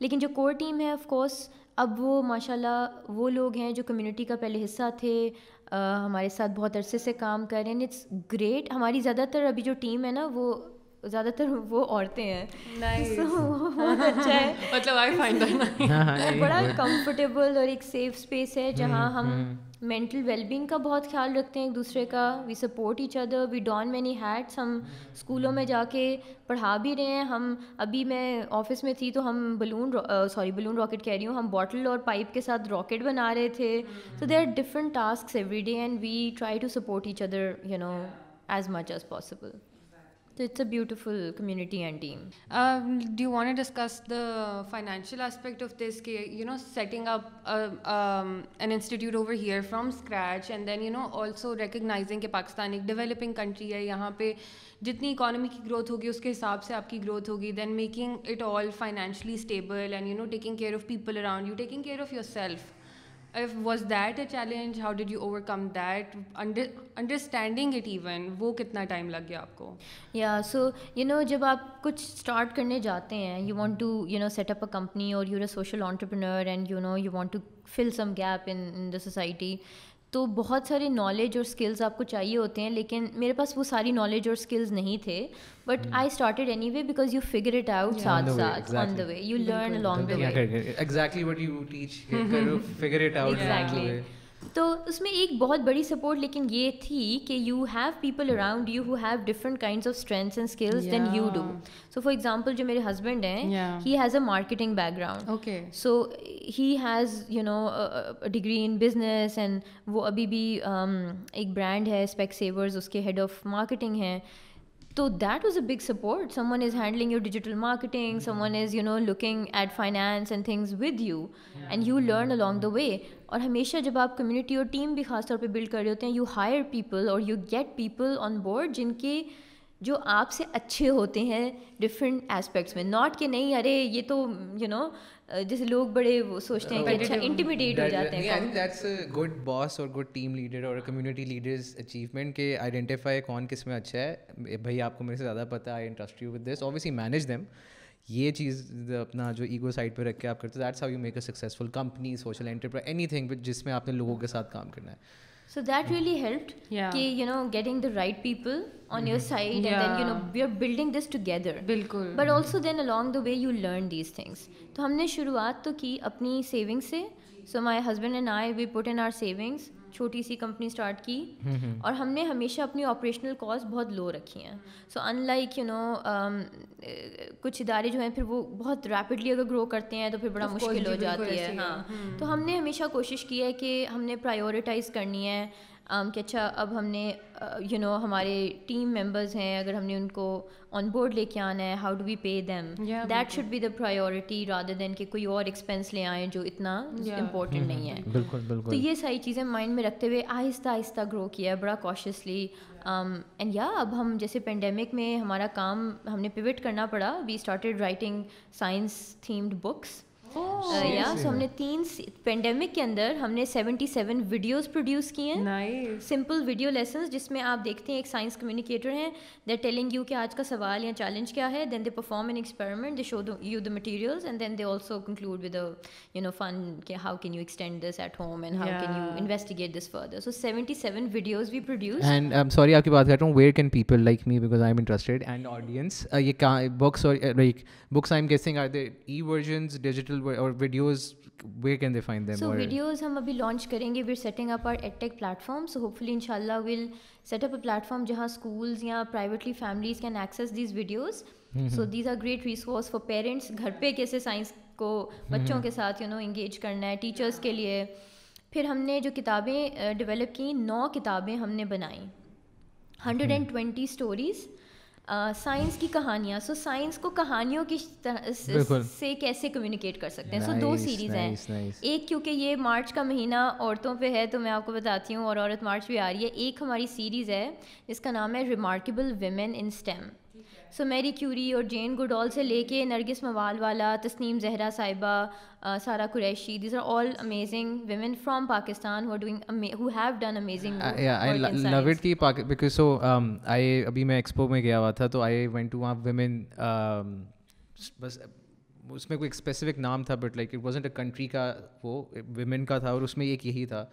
لیکن جو کور ٹیم ہے آف کورس اب وہ ماشاء اللہ وہ لوگ ہیں جو کمیونٹی کا پہلے حصہ تھے ہمارے ساتھ بہت عرصے سے کام کر رہے ہیں اٹس گریٹ ہماری زیادہ تر ابھی جو ٹیم ہے نا وہ زیادہ تر وہ عورتیں ہیں. بہت اچھا ہے. مطلب بڑا کمفرٹیبل اور ایک سیف اسپیس ہے جہاں ہم مینٹل ویل بینگ کا بہت خیال رکھتے ہیں ایک دوسرے کا. We support each other we don many hats ہم اسکولوں میں جا کے پڑھا بھی رہے ہیں. ہم ابھی میں آفس میں تھی تو ہم بلون سوری بلون راکٹ کہہ رہی ہوں. ہم باٹل اور پائپ کے ساتھ راکٹ بنا رہے تھے. تو they are different task every day and we try to support each other you know as much as possible تو it's a beautiful community and team do you want discuss the financial aspect of this کہ you know setting up an institute over here from scratch and then you know also recognising کہ پاکستان ایک ڈیولپنگ کنٹری ہے یہاں پہ جتنی اکانومی کی گروتھ ہوگی اس کے حساب سے آپ کی گروتھ ہوگی then making it all financially stable and you know taking care of people around you taking care of yourself was that a challenge how did you overcome that understanding it even وہ کتنا ٹائم لگ گیا آپ کو یا سو یو نو جب آپ کچھ اسٹارٹ کرنے جاتے ہیں you want to you know set up a company or you a social entrepreneur and you know you want to fill some gap in the society تو بہت سارے نالج اور اسکلز آپ کو چاہیے ہوتے ہیں لیکن میرے پاس وہ ساری نالج اور اسکلز نہیں تھے۔ But I started anyway because you figure it out ساتھ ساتھ on the way you learn along the way تو اس میں ایک بہت بڑی سپورٹ لیکن یہ تھی کہ you have people around you who have different kinds of strengths and skills then you do so for example جو میرے ہسبینڈ ہیں he has a marketing background okay so he has you know degree in business and وہ ابھی بھی ایک برانڈ ہے اسپیک سیورز اس کے ہیڈ آف مارکیٹنگ ہیں تو that was a big support someone is handling your digital marketing someone is you know looking at finance and things with you and you learn along the way اور ہمیشہ جب آپ کمیونٹی اور ٹیم بھی خاص طور پہ بلڈ کر رہے ہوتے ہیں یو ہائر پیپل اور you get people on board جن کے جو آپ سے اچھے ہوتے ہیں ڈفرینٹ اسپیکٹس میں۔ ناٹ کہ نہیں ارے یہ تو یو نو جیسے لوگ بڑے وہ سوچتے ہیں کہ اچھا انٹیمیڈیٹ ہو جاتے ہیں۔ دیٹس گڈ باس اور گڈ ٹیم لیڈر اور کمیونٹی لیڈرز اچیومنٹ کہ آئیڈینٹیفائی کون کس میں اچھا ہے۔ بھائی آپ کو میرے سے زیادہ پتہ ہے I interest you with this obviously manage them یہ چیز اپنا جو ایگو سائڈ پہ رکھ کے آپ کرتے that's how you make a successful company social enterprise anything جس میں آپ نے لوگوں کے ساتھ کام کرنا ہے۔ سو دیٹ ریئلی ہیلپڈ کہ you know getting the right people on your side and then you know we are building this together بالکل but also then along the way you learn these things تو ہم نے شروعات تو کی اپنی سیونگ سے۔ So my husband and I we put in our savings چھوٹی سی کمپنی اسٹارٹ کی اور ہم نے ہمیشہ اپنی آپریشنل کاسٹ بہت لو رکھی ہیں. سو ان لائک یو نو کچھ ادارے جو ہیں پھر وہ بہت ریپڈلی اگر گرو کرتے ہیں تو پھر بڑا مشکل ہو جاتی ہے ہاں۔ تو ہم نے ہمیشہ کوشش کی ہے کہ ہم نے پرائیورٹائز کرنی ہے۔ کہ اچھا اب ہم نے یو نو ہمارے ٹیم ممبرز ہیں اگر ہم نے ان کو آن بورڈ لے کے آنا ہے how do we pay them that should be the priority rather than کہ کوئی اور ایکسپینس لے آئیں جو اتنا امپورٹنٹ نہیں ہے۔ بالکل بالکل۔ تو یہ ساری چیزیں مائنڈ میں رکھتے ہوئے آہستہ آہستہ گرو کیا ہے بڑا کوشیسلی اینڈ یا اب ہم جیسے پینڈیمک میں ہمارا کام ہم نے پیوٹ کرنا پڑا۔ We started writing science themed books یا سو ہم نے تین پینڈیمک کے اندر ہم نے سیونٹی سیون ویڈیوز پروڈیوس کی ہیں سمپل ویڈیو لیسنس جس میں آپ دیکھتے ہیں ایک سائنس کمیونیکیٹر ہیں دے ٹیلنگ یو کہ آج کا سوال یا چیلنج کیا ہے then they perform an experiment they show you the materials and then they also conclude with you know fun کہ how can you extend this at home and how can you investigate this further so seventy seven videos we produce and sorry آپ کی بات کر رہا ہوں where can people like me because I am interested and audience یہ بکس اور like books I am guessing are they e versions digital or videos where can they find them so videos ہم ابھی لانچ کریں گے. We're setting up our ed tech platform so hopefully ان شاء اللہ will set up a platform جہاں اسکولز یا privately families can access these videos so these are great resource for parents گھر پہ کیسے سائنس کو بچوں کے ساتھ یو نو انگیج کرنا ہے ٹیچرس کے لیے. پھر ہم نے جو کتابیں ڈیولپ کیں نو کتابیں ہم نے بنائیں hundred and twenty stories science کی کہانیاں۔ سو سائنس کو کہانیوں کی سے کیسے کمیونیکیٹ کر سکتے ہیں؟ سو دو سیریز ہیں۔ ایک کیونکہ یہ مارچ کا مہینہ عورتوں پہ ہے تو میں آپ کو بتاتی ہوں اور عورت مارچ بھی آ رہی ہے۔ ایک ہماری سیریز ہے جس کا نام ہے remarkable women in STEM so Marie Curie اور جین گڈول سے لے کے نرگس موال والا تسنیم زہرا صاحبہ Sara Qureshi these are all amazing women from Pakistan who doing who have done amazing love it کی بیکاز سو آئی ابھی میں ایکسپو میں گیا ہوا تھا تو آئی وینٹ ٹو وہاں ویمن بس اس میں کوئی اسپیسیفک نام تھا but like it wasn't a country کا، وہ ویمن کا تھا اور اس میں ایک یہی تھا۔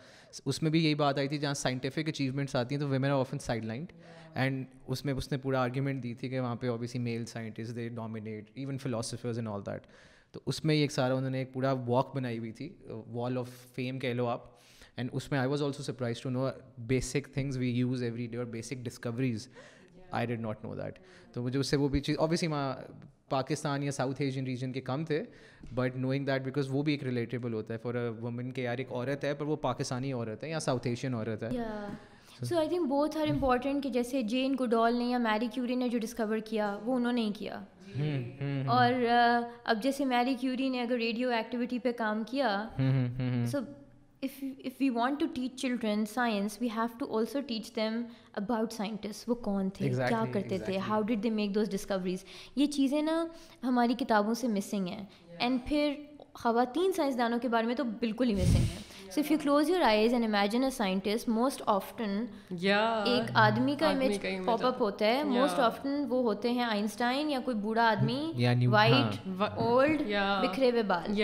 اس میں بھی یہی بات آئی تھی جہاں سائنٹیفک اچیومنٹس آتی ہیں تو women are often sidelined and اس میں اس نے پورا آرگیومنٹ دی تھی کہ وہاں پہ obviously male scientist they dominate even philosophers and all that تو اس میں ایک سارا انہوں نے ایک پورا واک بنائی ہوئی تھی وال آف فیم کہہ لو آپ۔ اینڈ اس میں I was also surprise to know basic things we use every day اور basic discoveries I did not know that تو مجھے اس سے وہ بھی چیز اوبیسلی وہاں پاکستان یا ساؤتھ ایشین ریجن کے کم تھے بٹ نوئنگ دیٹ بیکاز وہ بھی ایک ریلیٹیبل ہوتا ہے فار اے وومن کے یار ایک عورت ہے پر وہ پاکستانی عورت ہے یا ساؤتھ ایشین عورت ہے۔ سو آئی تھنک بہت آر امپورٹنٹ کہ جیسے جین گڈول نے یا میری کیوری نے جو ڈسکور کیا وہ انہوں نے ہی کیا۔ اور اب جیسے میری کیوری نے اگر ریڈیو ایکٹیویٹی پہ کام کیا so if if we want to teach children science we have to also teach them about scientist وہ کون تھے؟ کیا کرتے تھے؟ How did they make those discoveries یہ چیزیں نا ہماری کتابوں سے مسنگ ہیں. اینڈ پھر خواتین سائنسدانوں کے بارے میں تو بالکل ہی مسنگ ہیں. So if you close your eyes and imagine a scientist most often ایک آدمی کا امیج پاپ اپ ہوتا ہے موسٹ آفٹن وہ ہوتے ہیں آئنسٹائن یا کوئی بوڑھا آدمی وائٹ اولڈ بکھرے ہوئے بال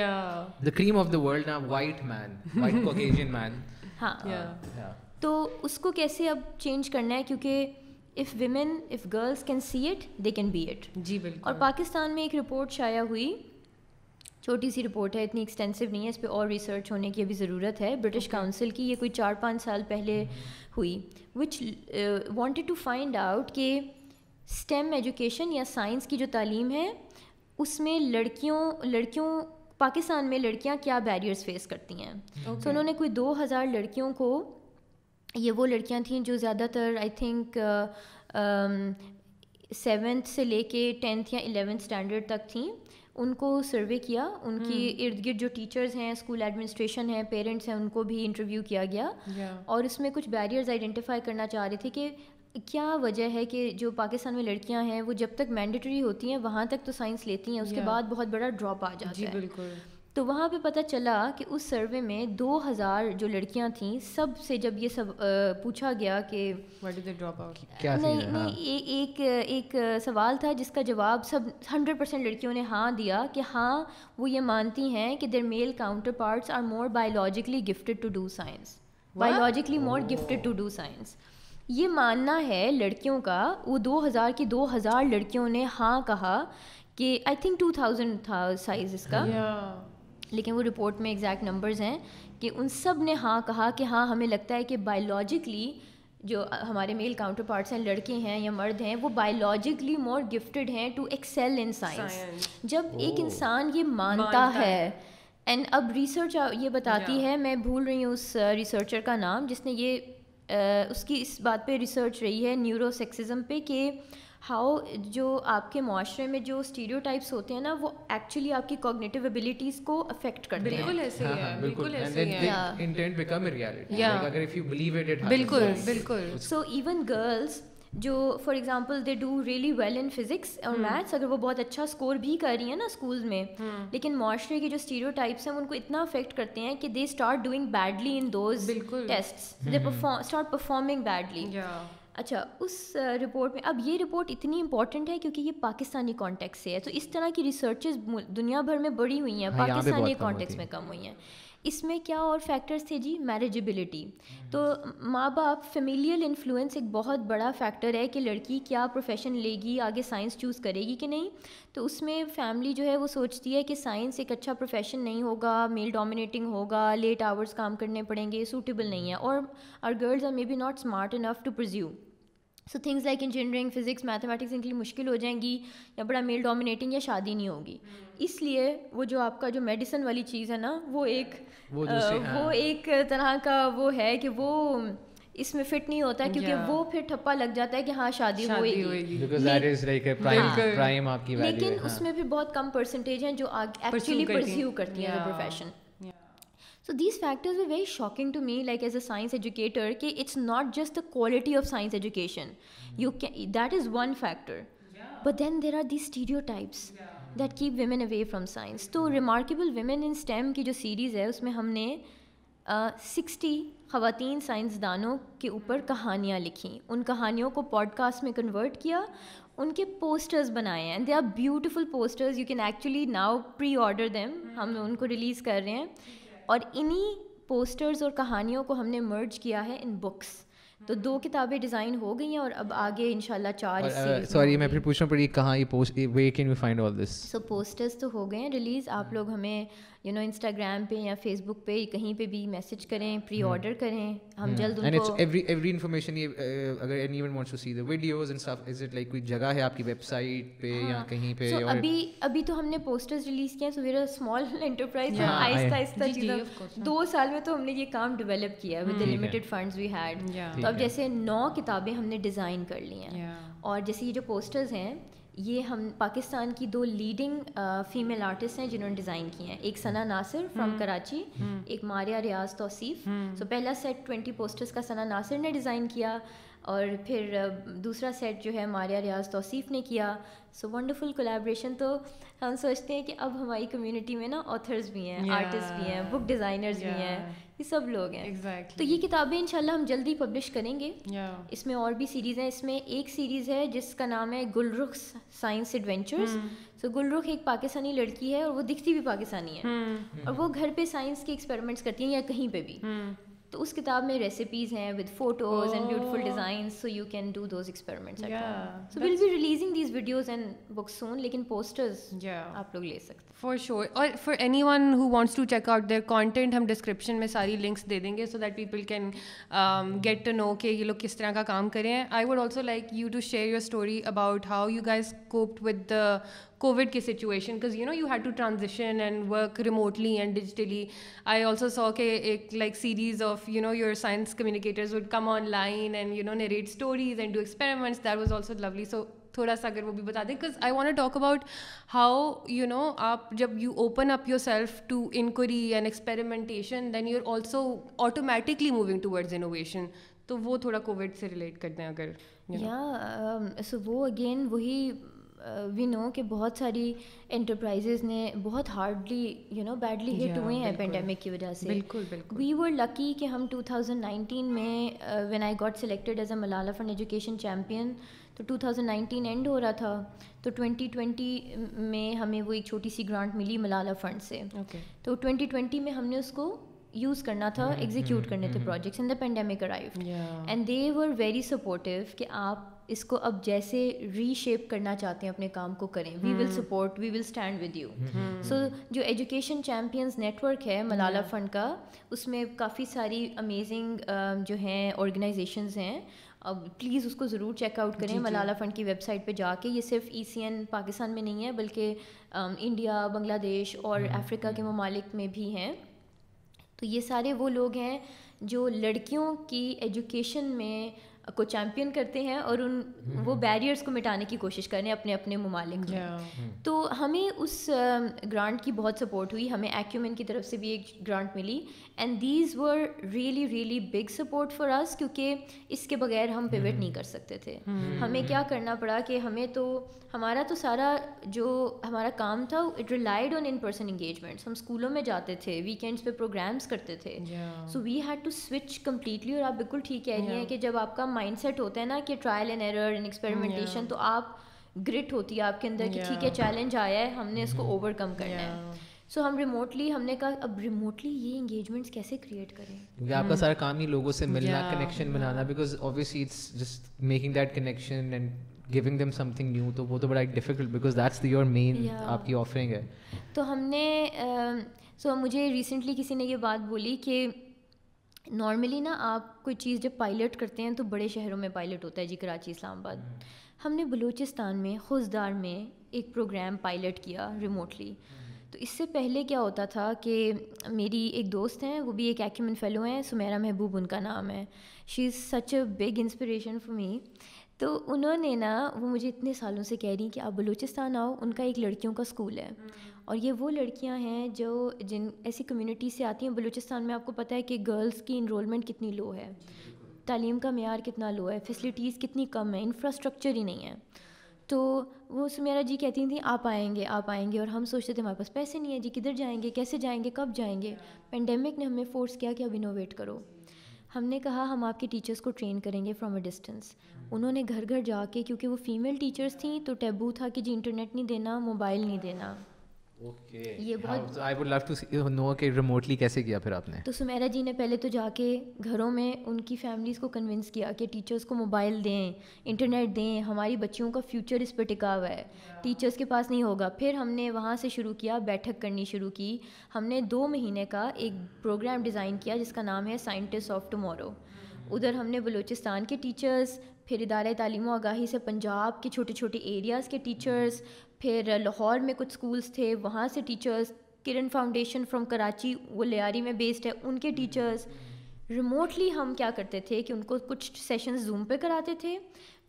the cream of the world white man white man ہاں تو اس کو کیسے اب چینج کرنا ہے کیونکہ if women if girls can see it they can be it جی بالکل اور پاکستان میں ایک رپورٹ شائع ہوئی چھوٹی سی رپورٹ ہے اتنی ایکسٹینسو نہیں ہے اس پہ اور ریسرچ ہونے کی ابھی ضرورت ہے۔ برٹش کاؤنسل کی یہ کوئی چار پانچ سال پہلے ہوئی which wanted to find out کہ اسٹیم ایجوکیشن یا سائنس کی جو تعلیم ہے اس میں لڑکیوں لڑکیوں پاکستان میں لڑکیاں کیا بیریئرس فیس کرتی ہیں۔ سو انہوں نے کوئی دو ہزار لڑکیوں کو یہ وہ لڑکیاں تھیں جو زیادہ تر آئی تھنک سیونتھ سے لے کے ٹینتھ یا الیونتھ اسٹینڈرڈ تک تھیں۔ ان کو سروے کیا ان کی ارد گرد جو ٹیچرز ہیں اسکول ایڈمنسٹریشن ہیں پیرنٹس ہیں ان کو بھی انٹرویو کیا گیا۔ اور اس میں کچھ بیریئرز آئیڈینٹیفائی کرنا چاہ رہے تھے کہ کیا وجہ ہے کہ جو پاکستان میں لڑکیاں ہیں وہ جب تک مینڈیٹری ہوتی ہیں وہاں تک تو سائنس لیتی ہیں اس کے بعد بہت بڑا ڈراپ آ جاتا ہے۔ بالکل۔ تو وہاں پہ پتہ چلا کہ اس سروے میں دو ہزار جو لڑکیاں تھیں سب سے جب یہ سب پوچھا گیا کہ نہیں نہیں ایک ایک سوال تھا جس کا جواب سب ہنڈریڈ پرسینٹ لڑکیوں نے ہاں دیا کہ ہاں وہ یہ مانتی ہیں کہ their male counterparts are more biologically gifted to do science biologically more gifted to do science یہ ماننا ہے لڑکیوں کا وہ دو ہزار کی دو ہزار لڑکیوں نے ہاں کہا کہ آئی تھنک ٹو تھاؤزینڈ تھا سائز اس کا۔ لیکن وہ رپورٹ میں ایگزیکٹ نمبرز ہیں کہ ان سب نے ہاں کہا کہ ہاں ہمیں لگتا ہے کہ بایولوجیکلی جو ہمارے میل کاؤنٹر پارٹس ہیں لڑکے ہیں یا مرد ہیں وہ بایولوجیکلی مور گفٹیڈ ہیں ٹو ایکسیل ان سائنس جب ایک انسان یہ مانتا ہے۔ اینڈ اب ریسرچ یہ بتاتی ہے میں بھول رہی ہوں اس ریسرچر کا نام جس نے یہ اس کی اس بات پہ ریسرچ رہی ہے نیورو سیکسزم پہ کہ ہاؤ جو آپ کے معاشرے میں جو اسٹیریو ٹائپس ہوتے ہیں نا وہ ایکچولی آپ کی کوگنیٹو ابلیٹیز کو افیکٹ کرتے ہیں۔ بالکل بالکل۔ سو ایون گرلس جو for example they do really well in physics اور میتھس اگر وہ بہت اچھا اسکور بھی کر رہی ہیں نا اسکول میں لیکن معاشرے کے جو اسٹیریو ٹائپس ہیں ان کو اتنا افیکٹ کرتے ہیں کہ they start doing badly in those test they start performing badly اچھا اس رپورٹ میں اب یہ رپورٹ اتنی امپورٹنٹ ہے کیونکہ یہ پاکستانی کانٹیکس سے ہے۔ تو اس طرح کی ریسرچز دنیا بھر میں بڑی ہوئی ہیں ہاں، پاکستانی کانٹیکس میں کم ہوئی ہیں۔ اس میں کیا اور فیکٹرس تھے جی؟ میریجبلٹی تو ماں باپ فیملیل انفلوئنس ایک بہت بڑا فیکٹر ہے کہ لڑکی کیا پروفیشن لے گی، آگے سائنس چوز کرے گی کہ نہیں. تو اس میں فیملی جو ہے وہ سوچتی ہے کہ سائنس ایک اچھا پروفیشن نہیں ہوگا میل ڈومینیٹنگ ہوگا لیٹ آورس کام کرنے پڑیں گے سوٹیبل نہیں ہے. اور or girls are maybe not smart enough to pursue so things like engineering physics mathematics ان کے لیے مشکل ہو جائیں گی یا بڑا میل ڈومینیٹنگ یا شادی نہیں ہوگی۔ اس لیے وہ جو آپ کا جو میڈیسن والی چیز ہے نا وہ ایک وہ ہاں۔ ایک طرح کا وہ ہے کہ وہ اس میں فٹ نہیں ہوتا کیونکہ وہ پھر ٹھپا لگ جاتا ہے کہ ہاں شادی ہوئے گی۔ لیکن اس ہاں۔ میں بھی بہت کم پرسنٹیج ہیں جو ایکچولی پرسیو کرتی ہیں۔ Profession so these factors we very shocking to me like as a science educator کہ it's not just the quality of science education you can that is one factor but then there are the stereotypes that keep women away from science تو ریمارکیبل ویمن ان اسٹیم کی جو سیریز ہے اس میں ہم نے سکسٹی خواتین سائنسدانوں کے اوپر کہانیاں لکھیں ان کہانیوں کو پوڈ کاسٹ میں کنورٹ کیا ان کے پوسٹرز بنائے ہیں they are beautiful posters you can actually now pre order them ہم ان کو ریلیز کر رہے ہیں اور انہیں پوسٹرز اور کہانیوں کو ہم نے مرج کیا ہے ان بکس تو دو کتابیں ڈیزائن ہو گئی ہیں اور اب آگے ان شاء اللہ چار سوری میں پھر پوچھنا پڑی کہاں یہ post we can find all this so posters تو ہو گئے ہیں ریلیز آپ لوگ ہمیں یو نو انسٹاگرام پہ یا فیس بک پہ کہیں پہ بھی میسج کریں پری آرڈر کریں ہم جلد ان کو ایوری ایوری انفارمیشن یہ اگر anyone wants to see the videos and stuff is it like کوئی جگہ ہے آپ کی ویب سائٹ پہ یا ہاں۔ کہیں پہ اور ابھی ابھی تو ہم نے پوسٹرز ریلیز کیے ہیں سو ویئر اسمال انٹرپرائز آہستہ آہستہ چیزیں دو سال میں تو ہم نے یہ کام ڈیولپ کیا with limited funds we had تو اب جیسے نو کتابیں ہم نے ڈیزائن کر لی ہیں۔ اور جیسے یہ جو پوسٹرز ہیں یہ ہم پاکستان کی دو لیڈنگ فیمیل آرٹسٹ ہیں جنہوں نے ڈیزائن کی ہیں۔ ایک ثنا ناصر فرام کراچی ایک ماریا ریاض توصیف۔ سو پہلا سیٹ ٹوینٹی پوسٹرس کا ثنا ناصر نے ڈیزائن کیا اور پھر دوسرا سیٹ جو ہے ماریا ریاض توصیف نے کیا۔ سو ونڈرفل کولیبریشن تو ہم سوچتے ہیں کہ اب ہماری کمیونٹی میں نا آتھرز بھی ہیں آرٹسٹ بھی ہیں بک ڈیزائنرز بھی ہیں۔ یہ سب لوگ ہیں۔ تو یہ کتابیں ان شاء اللہ ہم جلدی پبلش کریں گے۔ اس میں اور بھی سیریز ہیں۔ اس میں ایک سیریز ہے جس کا نام ہے گل رخ سائنس ایڈونچرس سو گل رخ ایک پاکستانی لڑکی ہے اور وہ دکھتی بھی پاکستانی ہے۔ اور وہ گھر پہ سائنس کے ایکسپیریمنٹس کرتی ہیں یا کہیں پہ بھی۔ تو اس کتاب میں ریسیپیز ہیں with photos and beautiful designs so you can do those experiments so will be releasing these videos and books soon لیکن پوسٹرز آپ لوگ لے سکتے فار شیور اور for anyone who wants to check out their content ہم ڈسکرپشن میں ساری لنکس دے دیں گے so that people can get to know کہ یہ لوگ کس طرح کا کام کریں I would also like you to share your story about how you guys coped with the COVID کی situation because you know you had to transition and work remotely and digitally I also saw کہ ایک like series of you know your science communicators would come online and you know narrate stories and do experiments that was also lovely so تھوڑا سا اگر وہ بھی بتا دیں because I want talk about how you know آپ جب you open up yourself to inquiry and experimentation then you are also automatically moving towards innovation تو وہ تھوڑا کووڈ سے ریلیٹ کر دیں اگر یا سو um, وہ اگین وہی وی نو کہ بہت ساری انٹرپرائزز نے بہت hardly you know badly hit ہوئے ہیں پینڈیمک کی وجہ سے بالکل بالکل وی ور لکی کہ ہم ٹو تھاؤزنڈ نائنٹین میں when I got selected as a Malala Fund education champion تو ٹو تھاؤزنڈ نائنٹین اینڈ ہو رہا تھا تو ٹوینٹی ٹوینٹی میں ہمیں وہ ایک چھوٹی سی گرانٹ ملی ملالا فنڈ سے تو ٹوینٹی ٹوینٹی میں ہم نے اس کو یوز کرنا تھا ایگزیکیوٹ کرنے تھے projects in the pandemic arrive and they were very supportive کہ آپ اس کو اب جیسے ری شیپ کرنا چاہتے ہیں اپنے کام کو کریں. We will support we will stand with you so جو ایجوکیشن چیمپئنز نیٹ ورک ہے ملالا فنڈ کا اس میں کافی ساری امیزنگ جو ہیں آرگنائزیشنز ہیں اب پلیز اس کو ضرور چیک آؤٹ کریں ملالا فنڈ کی ویب سائٹ پہ جا کے یہ صرف ای سی این پاکستان میں نہیں ہے بلکہ انڈیا بنگلہ دیش اور افریقہ کے ممالک میں بھی ہیں تو یہ سارے وہ لوگ ہیں جو لڑکیوں کی ایجوکیشن میں کو چیمپئن کرتے ہیں اور ان وہ بیریئرس کو مٹانے کی کوشش کریں اپنے اپنے ممالک میں۔ تو ہمیں اس گرانٹ کی بہت سپورٹ ہوئی۔ ہمیں ایکیومن کی طرف سے بھی ایک گرانٹ ملی۔ And these were really really big support for اس کیونکہ اس کے بغیر ہم پیوٹ نہیں کر سکتے تھے۔ ہمیں کیا کرنا پڑا کہ ہمیں تو ہمارا تو سارا جو ہمارا کام تھا it relied on in person engagements ہم اسکولوں میں جاتے تھے ویکینڈس پہ پروگرامس کرتے تھے۔ So we had to switch completely اور آپ بالکل ٹھیک کہہ رہی ہیں کہ جب آپ کا مائنڈ سیٹ ہوتا ہے نا کہ trial and error and experimentation تو آپ گرٹ ہوتی ہے آپ کے اندر کہ ٹھیک ہے چیلنج آیا ہے ہم نے اس کو اوور کم کرنا ہے۔ سو ہم ریموٹلی ہم نے کہا اب ریموٹلی یہ انگیجمنٹس کیسے کریٹ کریں؟ کیونکہ آپ کا سارا کام ہی لوگوں سے ملنا connection banana because obviously it's just making that connection and giving them something new تو وہ تو بڑا difficult because that's your main آپ کی آفرنگ ہے۔ تو ہم نے سو مجھے ریسنٹلی کسی نے یہ بات بولی کہ نارملی نا آپ کوئی چیز جب پائلٹ کرتے ہیں تو بڑے شہروں میں پائلٹ ہوتا ہے جی کراچی اسلام آباد۔ ہم نے بلوچستان میں خوزدار میں ایک پروگرام پائلٹ کیا ریموٹلی تو اس سے پہلے کیا ہوتا تھا کہ میری ایک دوست ہیں وہ بھی ایک ایکیومن فیلو ہیں سمیرا محبوب ان کا نام ہے۔ She is such a big inspiration for me تو انہوں نے نا وہ مجھے اتنے سالوں سے کہہ رہی کہ آپ بلوچستان آؤ ان کا ایک لڑکیوں کا اسکول ہے۔ اور یہ وہ لڑکیاں ہیں جو جن ایسی کمیونٹی سے آتی ہیں۔ بلوچستان میں آپ کو پتہ ہے کہ گرلس کی انرولمنٹ کتنی لو ہے۔ تعلیم کا معیار کتنا لو ہے۔ فیسلٹیز کتنی کم ہے۔ انفراسٹرکچر ہی نہیں ہے۔ تو وہ سمیرا جی کہتی تھیں آپ آئیں گے آپ آئیں گے۔ اور ہم سوچتے تھے ہمارے پاس پیسے نہیں ہیں جی کدھر جائیں گے؟ کیسے جائیں گے؟ کب جائیں گے؟ پینڈیمک نے ہمیں فورس کیا کہ اب انوویٹ کرو۔ ہم نے کہا ہم آپ کے ٹیچرس کو ٹرین کریں گے فرام اے ڈسٹینس انہوں نے گھر گھر جا کے کیونکہ وہ فیمیل ٹیچرس تھیں تو ٹیبو تھا کہ جی انٹرنیٹ نہیں دینا موبائل نہیں دینا. یہ بہت I would love to know کہ ریموٹلی کیسے کیا پھر آپ نے؟ تو سمیرا جی نے پہلے تو جا کے گھروں میں ان کی فیملیز کو کنونس کیا کہ ٹیچرس کو موبائل دیں انٹرنیٹ دیں ہماری بچیوں کا فیوچر اس پہ ٹکا ہوا ہے۔ ٹیچرس کے پاس نہیں ہوگا۔ پھر ہم نے وہاں سے شروع کیا بیٹھک کرنی شروع کی۔ ہم نے دو مہینے کا ایک پروگرام ڈیزائن کیا جس کا نام ہے سائنٹسٹ آف ٹمورو ادھر ہم نے بلوچستان کے ٹیچرس پھر ادارۂ تعلیم و آگاہی سے پنجاب کے چھوٹے چھوٹے ایریاز کے ٹیچرس پھر لاہور میں کچھ اسکولس تھے، وہاں سے ٹیچرس کرن فاؤنڈیشن فرام کراچی، وہ لیاری میں بیسڈ ہے، ان کے ٹیچرس ریموٹلی ہم کیا کرتے تھے کہ ان کو کچھ سیشنز زوم پہ کراتے تھے۔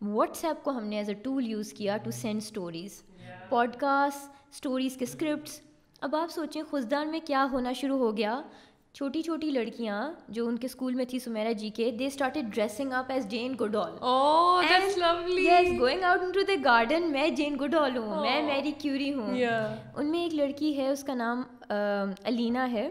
واٹس ایپ کو ہم نے ایز اے ٹول یوز کیا to send stories podcast stories کے اسکرپٹس اب آپ سوچیں خزدان میں کیا ہونا شروع ہو گیا؟ چھوٹی چھوٹی لڑکیاں جو ان کے اسکول میں تھی سمیرا جی کے they started dressing up as Jane Goodall going out to the garden میں جین گڈال ہوں میں میری کیوری ہوں ان میں ایک لڑکی ہے اس کا نام علینا ہے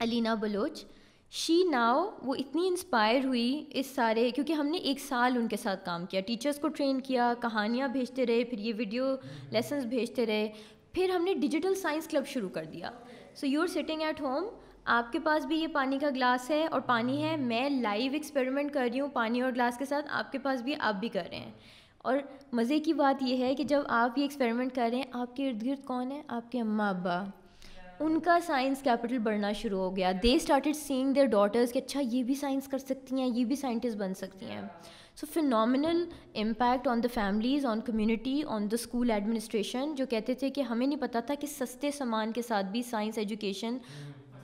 علینا بلوچ شی ناؤ وہ اتنی انسپائر ہوئی اس سارے کیونکہ ہم نے ایک سال ان کے ساتھ کام کیا ٹیچرس کو ٹرین کیا کہانیاں بھیجتے رہے پھر یہ ویڈیو لیسنس بھیجتے رہے پھر ہم نے ڈیجیٹل سائنس کلب شروع کر دیا so you are sitting at home آپ کے پاس بھی یہ پانی کا گلاس ہے اور پانی ہے، میں لائیو ایکسپیریمنٹ کر رہی ہوں پانی اور گلاس کے ساتھ، آپ کے پاس بھی آپ بھی کر رہے ہیں۔ اور مزے کی بات یہ ہے کہ جب آپ یہ ایکسپیریمنٹ کر رہے ہیں، آپ کے ارد گرد کون ہے؟ آپ کے اماں، ابا۔ ان کا سائنس کیپٹل بڑھنا شروع ہو گیا۔ They started seeing their daughters کہ اچھا یہ بھی سائنس کر سکتی ہیں، یہ بھی سائنٹسٹ بن سکتی ہیں۔ So phenomenal impact on the families on community on the school administration جو کہتے تھے کہ ہمیں نہیں پتہ تھا کہ سستے سامان کے ساتھ بھی سائنس ایجوکیشن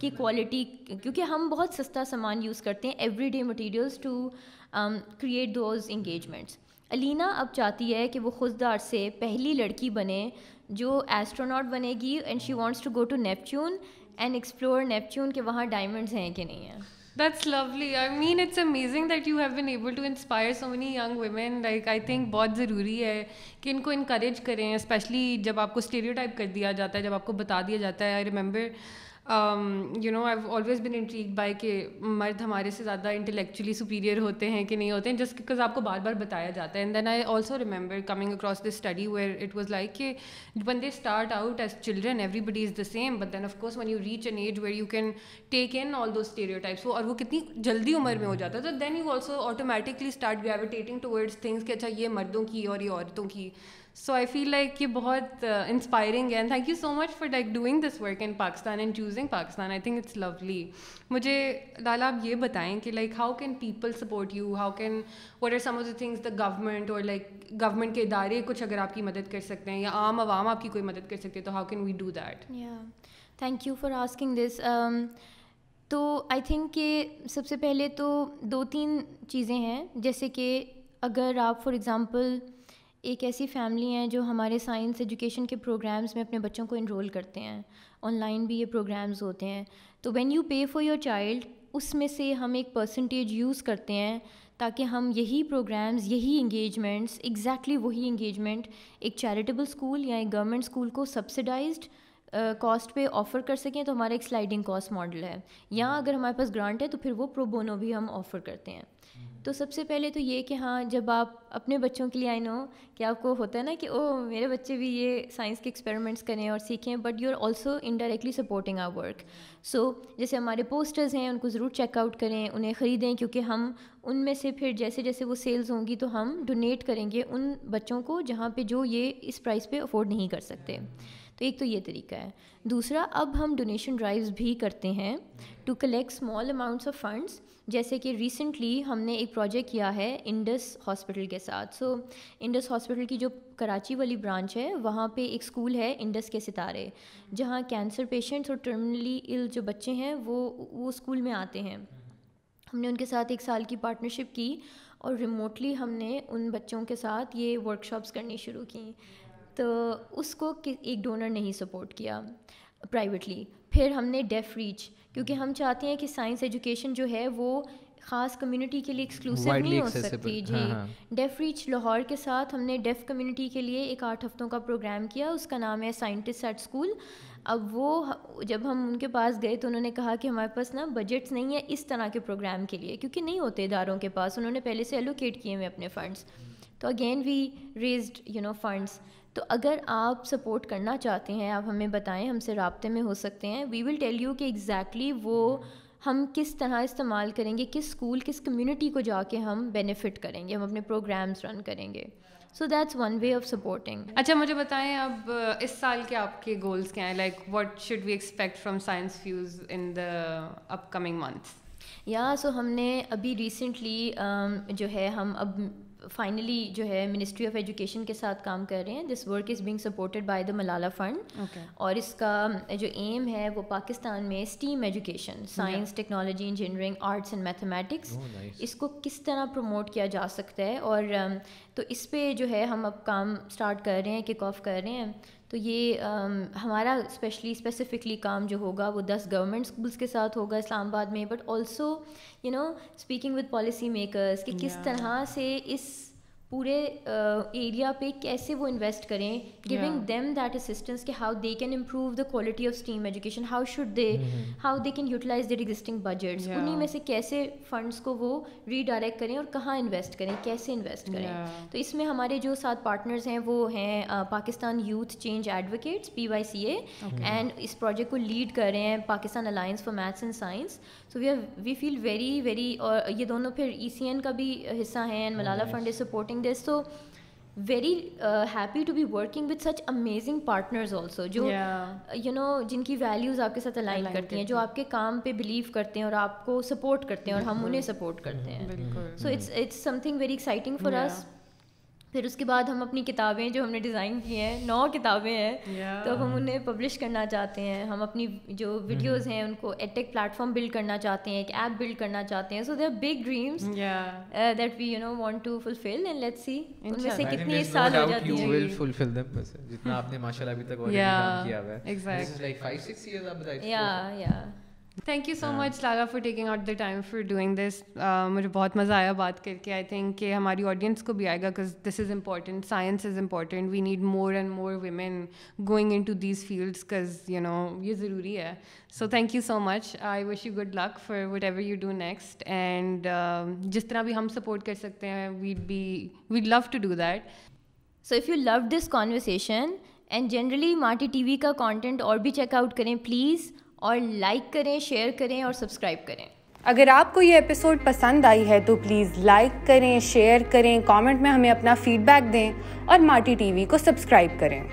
کی کوالٹی کیونکہ ہم بہت سستا سامان یوز کرتے ہیں every day materials to create those engagements Alina اب چاہتی ہے کہ وہ خوددار سے پہلی لڑکی بنے جو ایسٹروناٹ بنے گی and she wants to go to Neptune and explore Neptune کہ وہاں ڈائمنڈز ہیں کہ نہیں ہیں That's lovely. I mean, it's amazing that you have been able to inspire so many young women. Like, I think بہت ضروری ہے کہ ان کو انکریج کریں اسپیشلی جب آپ کو اسٹیریو ٹائپ کر دیا جاتا ہے جب آپ کو بتا دیا جاتا ہے I remember you know I always been intrigued by کہ مرد ہمارے سے زیادہ انٹلیکچولی سپیریئر ہوتے ہیں کہ نہیں ہوتے ہیں جسٹ بیکاز آپ کو بار بار بتایا جاتا ہے and then I also remember coming across this study where it was like کہ when they start out as children everybody is the same but then of course when you reach an age where you can take in all those stereotypes اور وہ کتنی جلدی عمر میں ہو جاتا ہے تو then you also automatically start gravitating towards things کہ اچھا یہ مردوں کی اور یہ عورتوں کی سو آئی فیل لائک یہ بہت انسپائرنگ ہے and thank you so much for like doing this work in Pakistan and choosing Pakistan I think it's lovely مجھے لالا آپ یہ بتائیں کہ like how can people support you how can what are some of the things the government اور لائک گورنمنٹ کے ادارے کچھ اگر آپ کی مدد کر سکتے ہیں یا عام عوام آپ کی کوئی مدد کر سکتے ہیں تو how can we do that thank you for asking this تو آئی تھنک کہ سب سے پہلے تو دو تین چیزیں ہیں جیسے کہ اگر آپ فار ایگزامپل ایک ایسی فیملی ہیں جو ہمارے سائنس ایجوکیشن کے پروگرامس میں اپنے بچوں کو انرول کرتے ہیں۔ آن لائن بھی یہ پروگرامز ہوتے ہیں۔ تو when you pay for your child اس میں سے ہم ایک پرسنٹیج یوز کرتے ہیں تاکہ ہم یہی پروگرامز، یہی انگیجمنٹس ایگزیکٹلی وہی انگیجمنٹ ایک چیریٹیبل اسکول یا ایک گورنمنٹ اسکول کو سبسڈائزڈ کاسٹ پہ آفر کر سکیں تو ہمارا ایک سلائڈنگ کاسٹ ماڈل ہے۔ یا اگر ہمارے پاس گرانٹ ہے تو پھر وہ پرو بونو بھی ہم آفر کرتے ہیں۔ تو سب سے پہلے تو یہ کہ ہاں جب آپ اپنے بچوں کے لیے آئی نو کہ آپ کو ہوتا ہے نا کہ او، میرے بچے بھی یہ سائنس کے ایکسپیریمنٹس کریں اور سیکھیں but you are also indirectly supporting our work so جیسے ہمارے پوسٹرز ہیں، ان کو ضرور چیک آؤٹ کریں، انہیں خریدیں، کیونکہ ہم ان میں سے پھر جیسے جیسے وہ سیلز ہوں گی تو ہم ڈونیٹ کریں گے ان بچوں کو جہاں پہ جو یہ اس پرائز پہ افورڈ نہیں کر سکتے۔ تو ایک تو یہ طریقہ ہے۔ دوسرا، اب ہم ڈونیشن ڈرائیوز بھی کرتے ہیں to collect small amounts of funds جیسے کہ ریسنٹلی ہم نے ایک پروجیکٹ کیا ہے انڈس ہاسپٹل کے ساتھ. سو انڈس ہاسپٹل کی جو کراچی والی برانچ ہے، وہاں پہ ایک اسکول ہے انڈس کے ستارے، جہاں کینسر پیشنٹس اور ٹرمنلی ال جو بچے ہیں، وہ وہ اسکول میں آتے ہیں. ہم نے ان کے ساتھ ایک سال کی پارٹنرشپ کی اور ریموٹلی ہم نے ان بچوں کے ساتھ یہ ورک شاپس کرنی شروع کی. تو اس کو ایک ڈونر نہیں سپورٹ کیا پرائیویٹلی پھر ہم نے ڈیف ریچ کیونکہ ہم چاہتے ہیں کہ سائنس ایجوکیشن جو ہے وہ خاص کمیونٹی کے لیے ایکسکلوسیو نہیں ہو سکتی جی۔ ڈیف ریچ لاہور کے ساتھ ہم نے ڈیف کمیونٹی کے لیے ایک آٹھ ہفتوں کا پروگرام کیا اس کا نام ہے سائنٹسٹ ایٹ اسکول اب وہ جب ہم ان کے پاس گئے تو انہوں نے کہا کہ ہمارے پاس نا بجٹس نہیں ہے اس طرح کے پروگرام کے لیے کیونکہ نہیں ہوتے اداروں کے پاس۔ انہوں نے پہلے سے ایلوکیٹ کیے ہوئے اپنے فنڈس تو again we raised you know funds تو اگر آپ سپورٹ کرنا چاہتے ہیں آپ ہمیں بتائیں ہم سے رابطے میں ہو سکتے ہیں وی ول ٹیل یو کہ ایگزیکٹلی وہ ہم کس طرح استعمال کریں گے کس اسکول کس کمیونٹی کو جا کے ہم بینیفٹ کریں گے ہم اپنے پروگرامس رن کریں گے. So that's one way of supporting اچھا مجھے بتائیں اب اس سال کے آپ کے گولس کیا ہیں؟ Like what should we expect from Science Fuse in the upcoming months یا سو ہم نے ابھی ریسنٹلی جو ہے ہم اب فائنلی جو ہے منسٹری آف ایجوکیشن کے ساتھ کام کر رہے ہیں. This work is being supported by the Malala Fund اور اس کا جو ایم ہے وہ پاکستان میں STEM education science technology engineering arts and mathematics اس کو کس طرح پروموٹ کیا جا سکتا ہے؟ اور تو اس پہ جو ہے ہم اب کام اسٹارٹ کر رہے ہیں کک آف کر رہے ہیں. تو یہ ہمارا اسپیشلی اسپیسیفکلی کام جو ہوگا وہ دس گورنمنٹ اسکولس کے ساتھ ہوگا اسلام آباد میں but also you know speaking with policy makers کہ کس طرح سے اس پورے ایریا پہ کیسے وہ انویسٹ کریں گونگ دیم دیٹ اسسٹنس کہ how they can improve the quality of STEM education how should they how they can utilize that existing budgets انہیں میں سے کیسے فنڈس کو وہ ری ڈائریکٹ کریں اور کہاں انویسٹ کریں کیسے انویسٹ کریں. تو اس میں ہمارے جو سات پارٹنرز ہیں وہ ہیں Pakistan Youth Change Advocates P Y C A and اس پروجیکٹ کو لیڈ کر رہے ہیں Pakistan Alliance for Maths and Science so we are we feel very very اور یہ دونوں پھر ای سی این کا بھی حصہ ہیں and Malala Fund is supporting this so very happy to be working with such amazing partners also جو یو نو جن کی ویلیوز آپ کے ساتھ الائن کرتی ہیں جو آپ کے کام پہ بلیو کرتے ہیں اور آپ کو سپورٹ کرتے ہیں اور ہم انہیں سپورٹ کرتے ہیں. So it's it's something very exciting for اس پھر اس کے بعد ہم اپنی کتابیں جو ہم نے ڈیزائن کی ہیں نو کتابیں ہیں۔ تو ہم انہیں پبلش کرنا چاہتے ہیں۔ ہم اپنی جو ویڈیوز ہیں ان کو ایٹیک پلیٹ فارم بلڈ کرنا چاہتے ہیں ایک ایپ بلڈ کرنا چاہتے ہیں۔ So they are big dreams that we you know want to fulfil and let see ان میں سے کتنی سال ہو جاتی ہیں۔ ول فلفل دیم جتنا آپ نے ماشاءاللہ ابھی تک کیا ہوا ہے۔ ایگزیکٹلی لائک 5 6 ایئرز آپ بتائیں یا یا thank you so much Lala for taking out the time for doing this مجھے بہت مزہ آیا بات کر کے. آئی تھنک کہ ہماری آڈینس کو بھی آئے گا because this is important science is important we need more and more women going into these fields cause you know یہ ضروری ہے. So thank you so much I wish you good luck for whatever you do next and جس طرح بھی ہم سپورٹ کر سکتے ہیں we'd be we'd love to do that so if you love this conversation and generally Marty T V کا کانٹینٹ اور بھی چیک آؤٹ کریں پلیز اور لائک کریں، شیئر کریں اور سبسکرائب کریں۔ اگر آپ کو یہ ایپیسوڈ پسند آئی ہے تو پلیز لائک کریں شیئر کریں کامنٹ میں ہمیں اپنا فیڈ بیک دیں اور مارٹی ٹی وی کو سبسکرائب کریں۔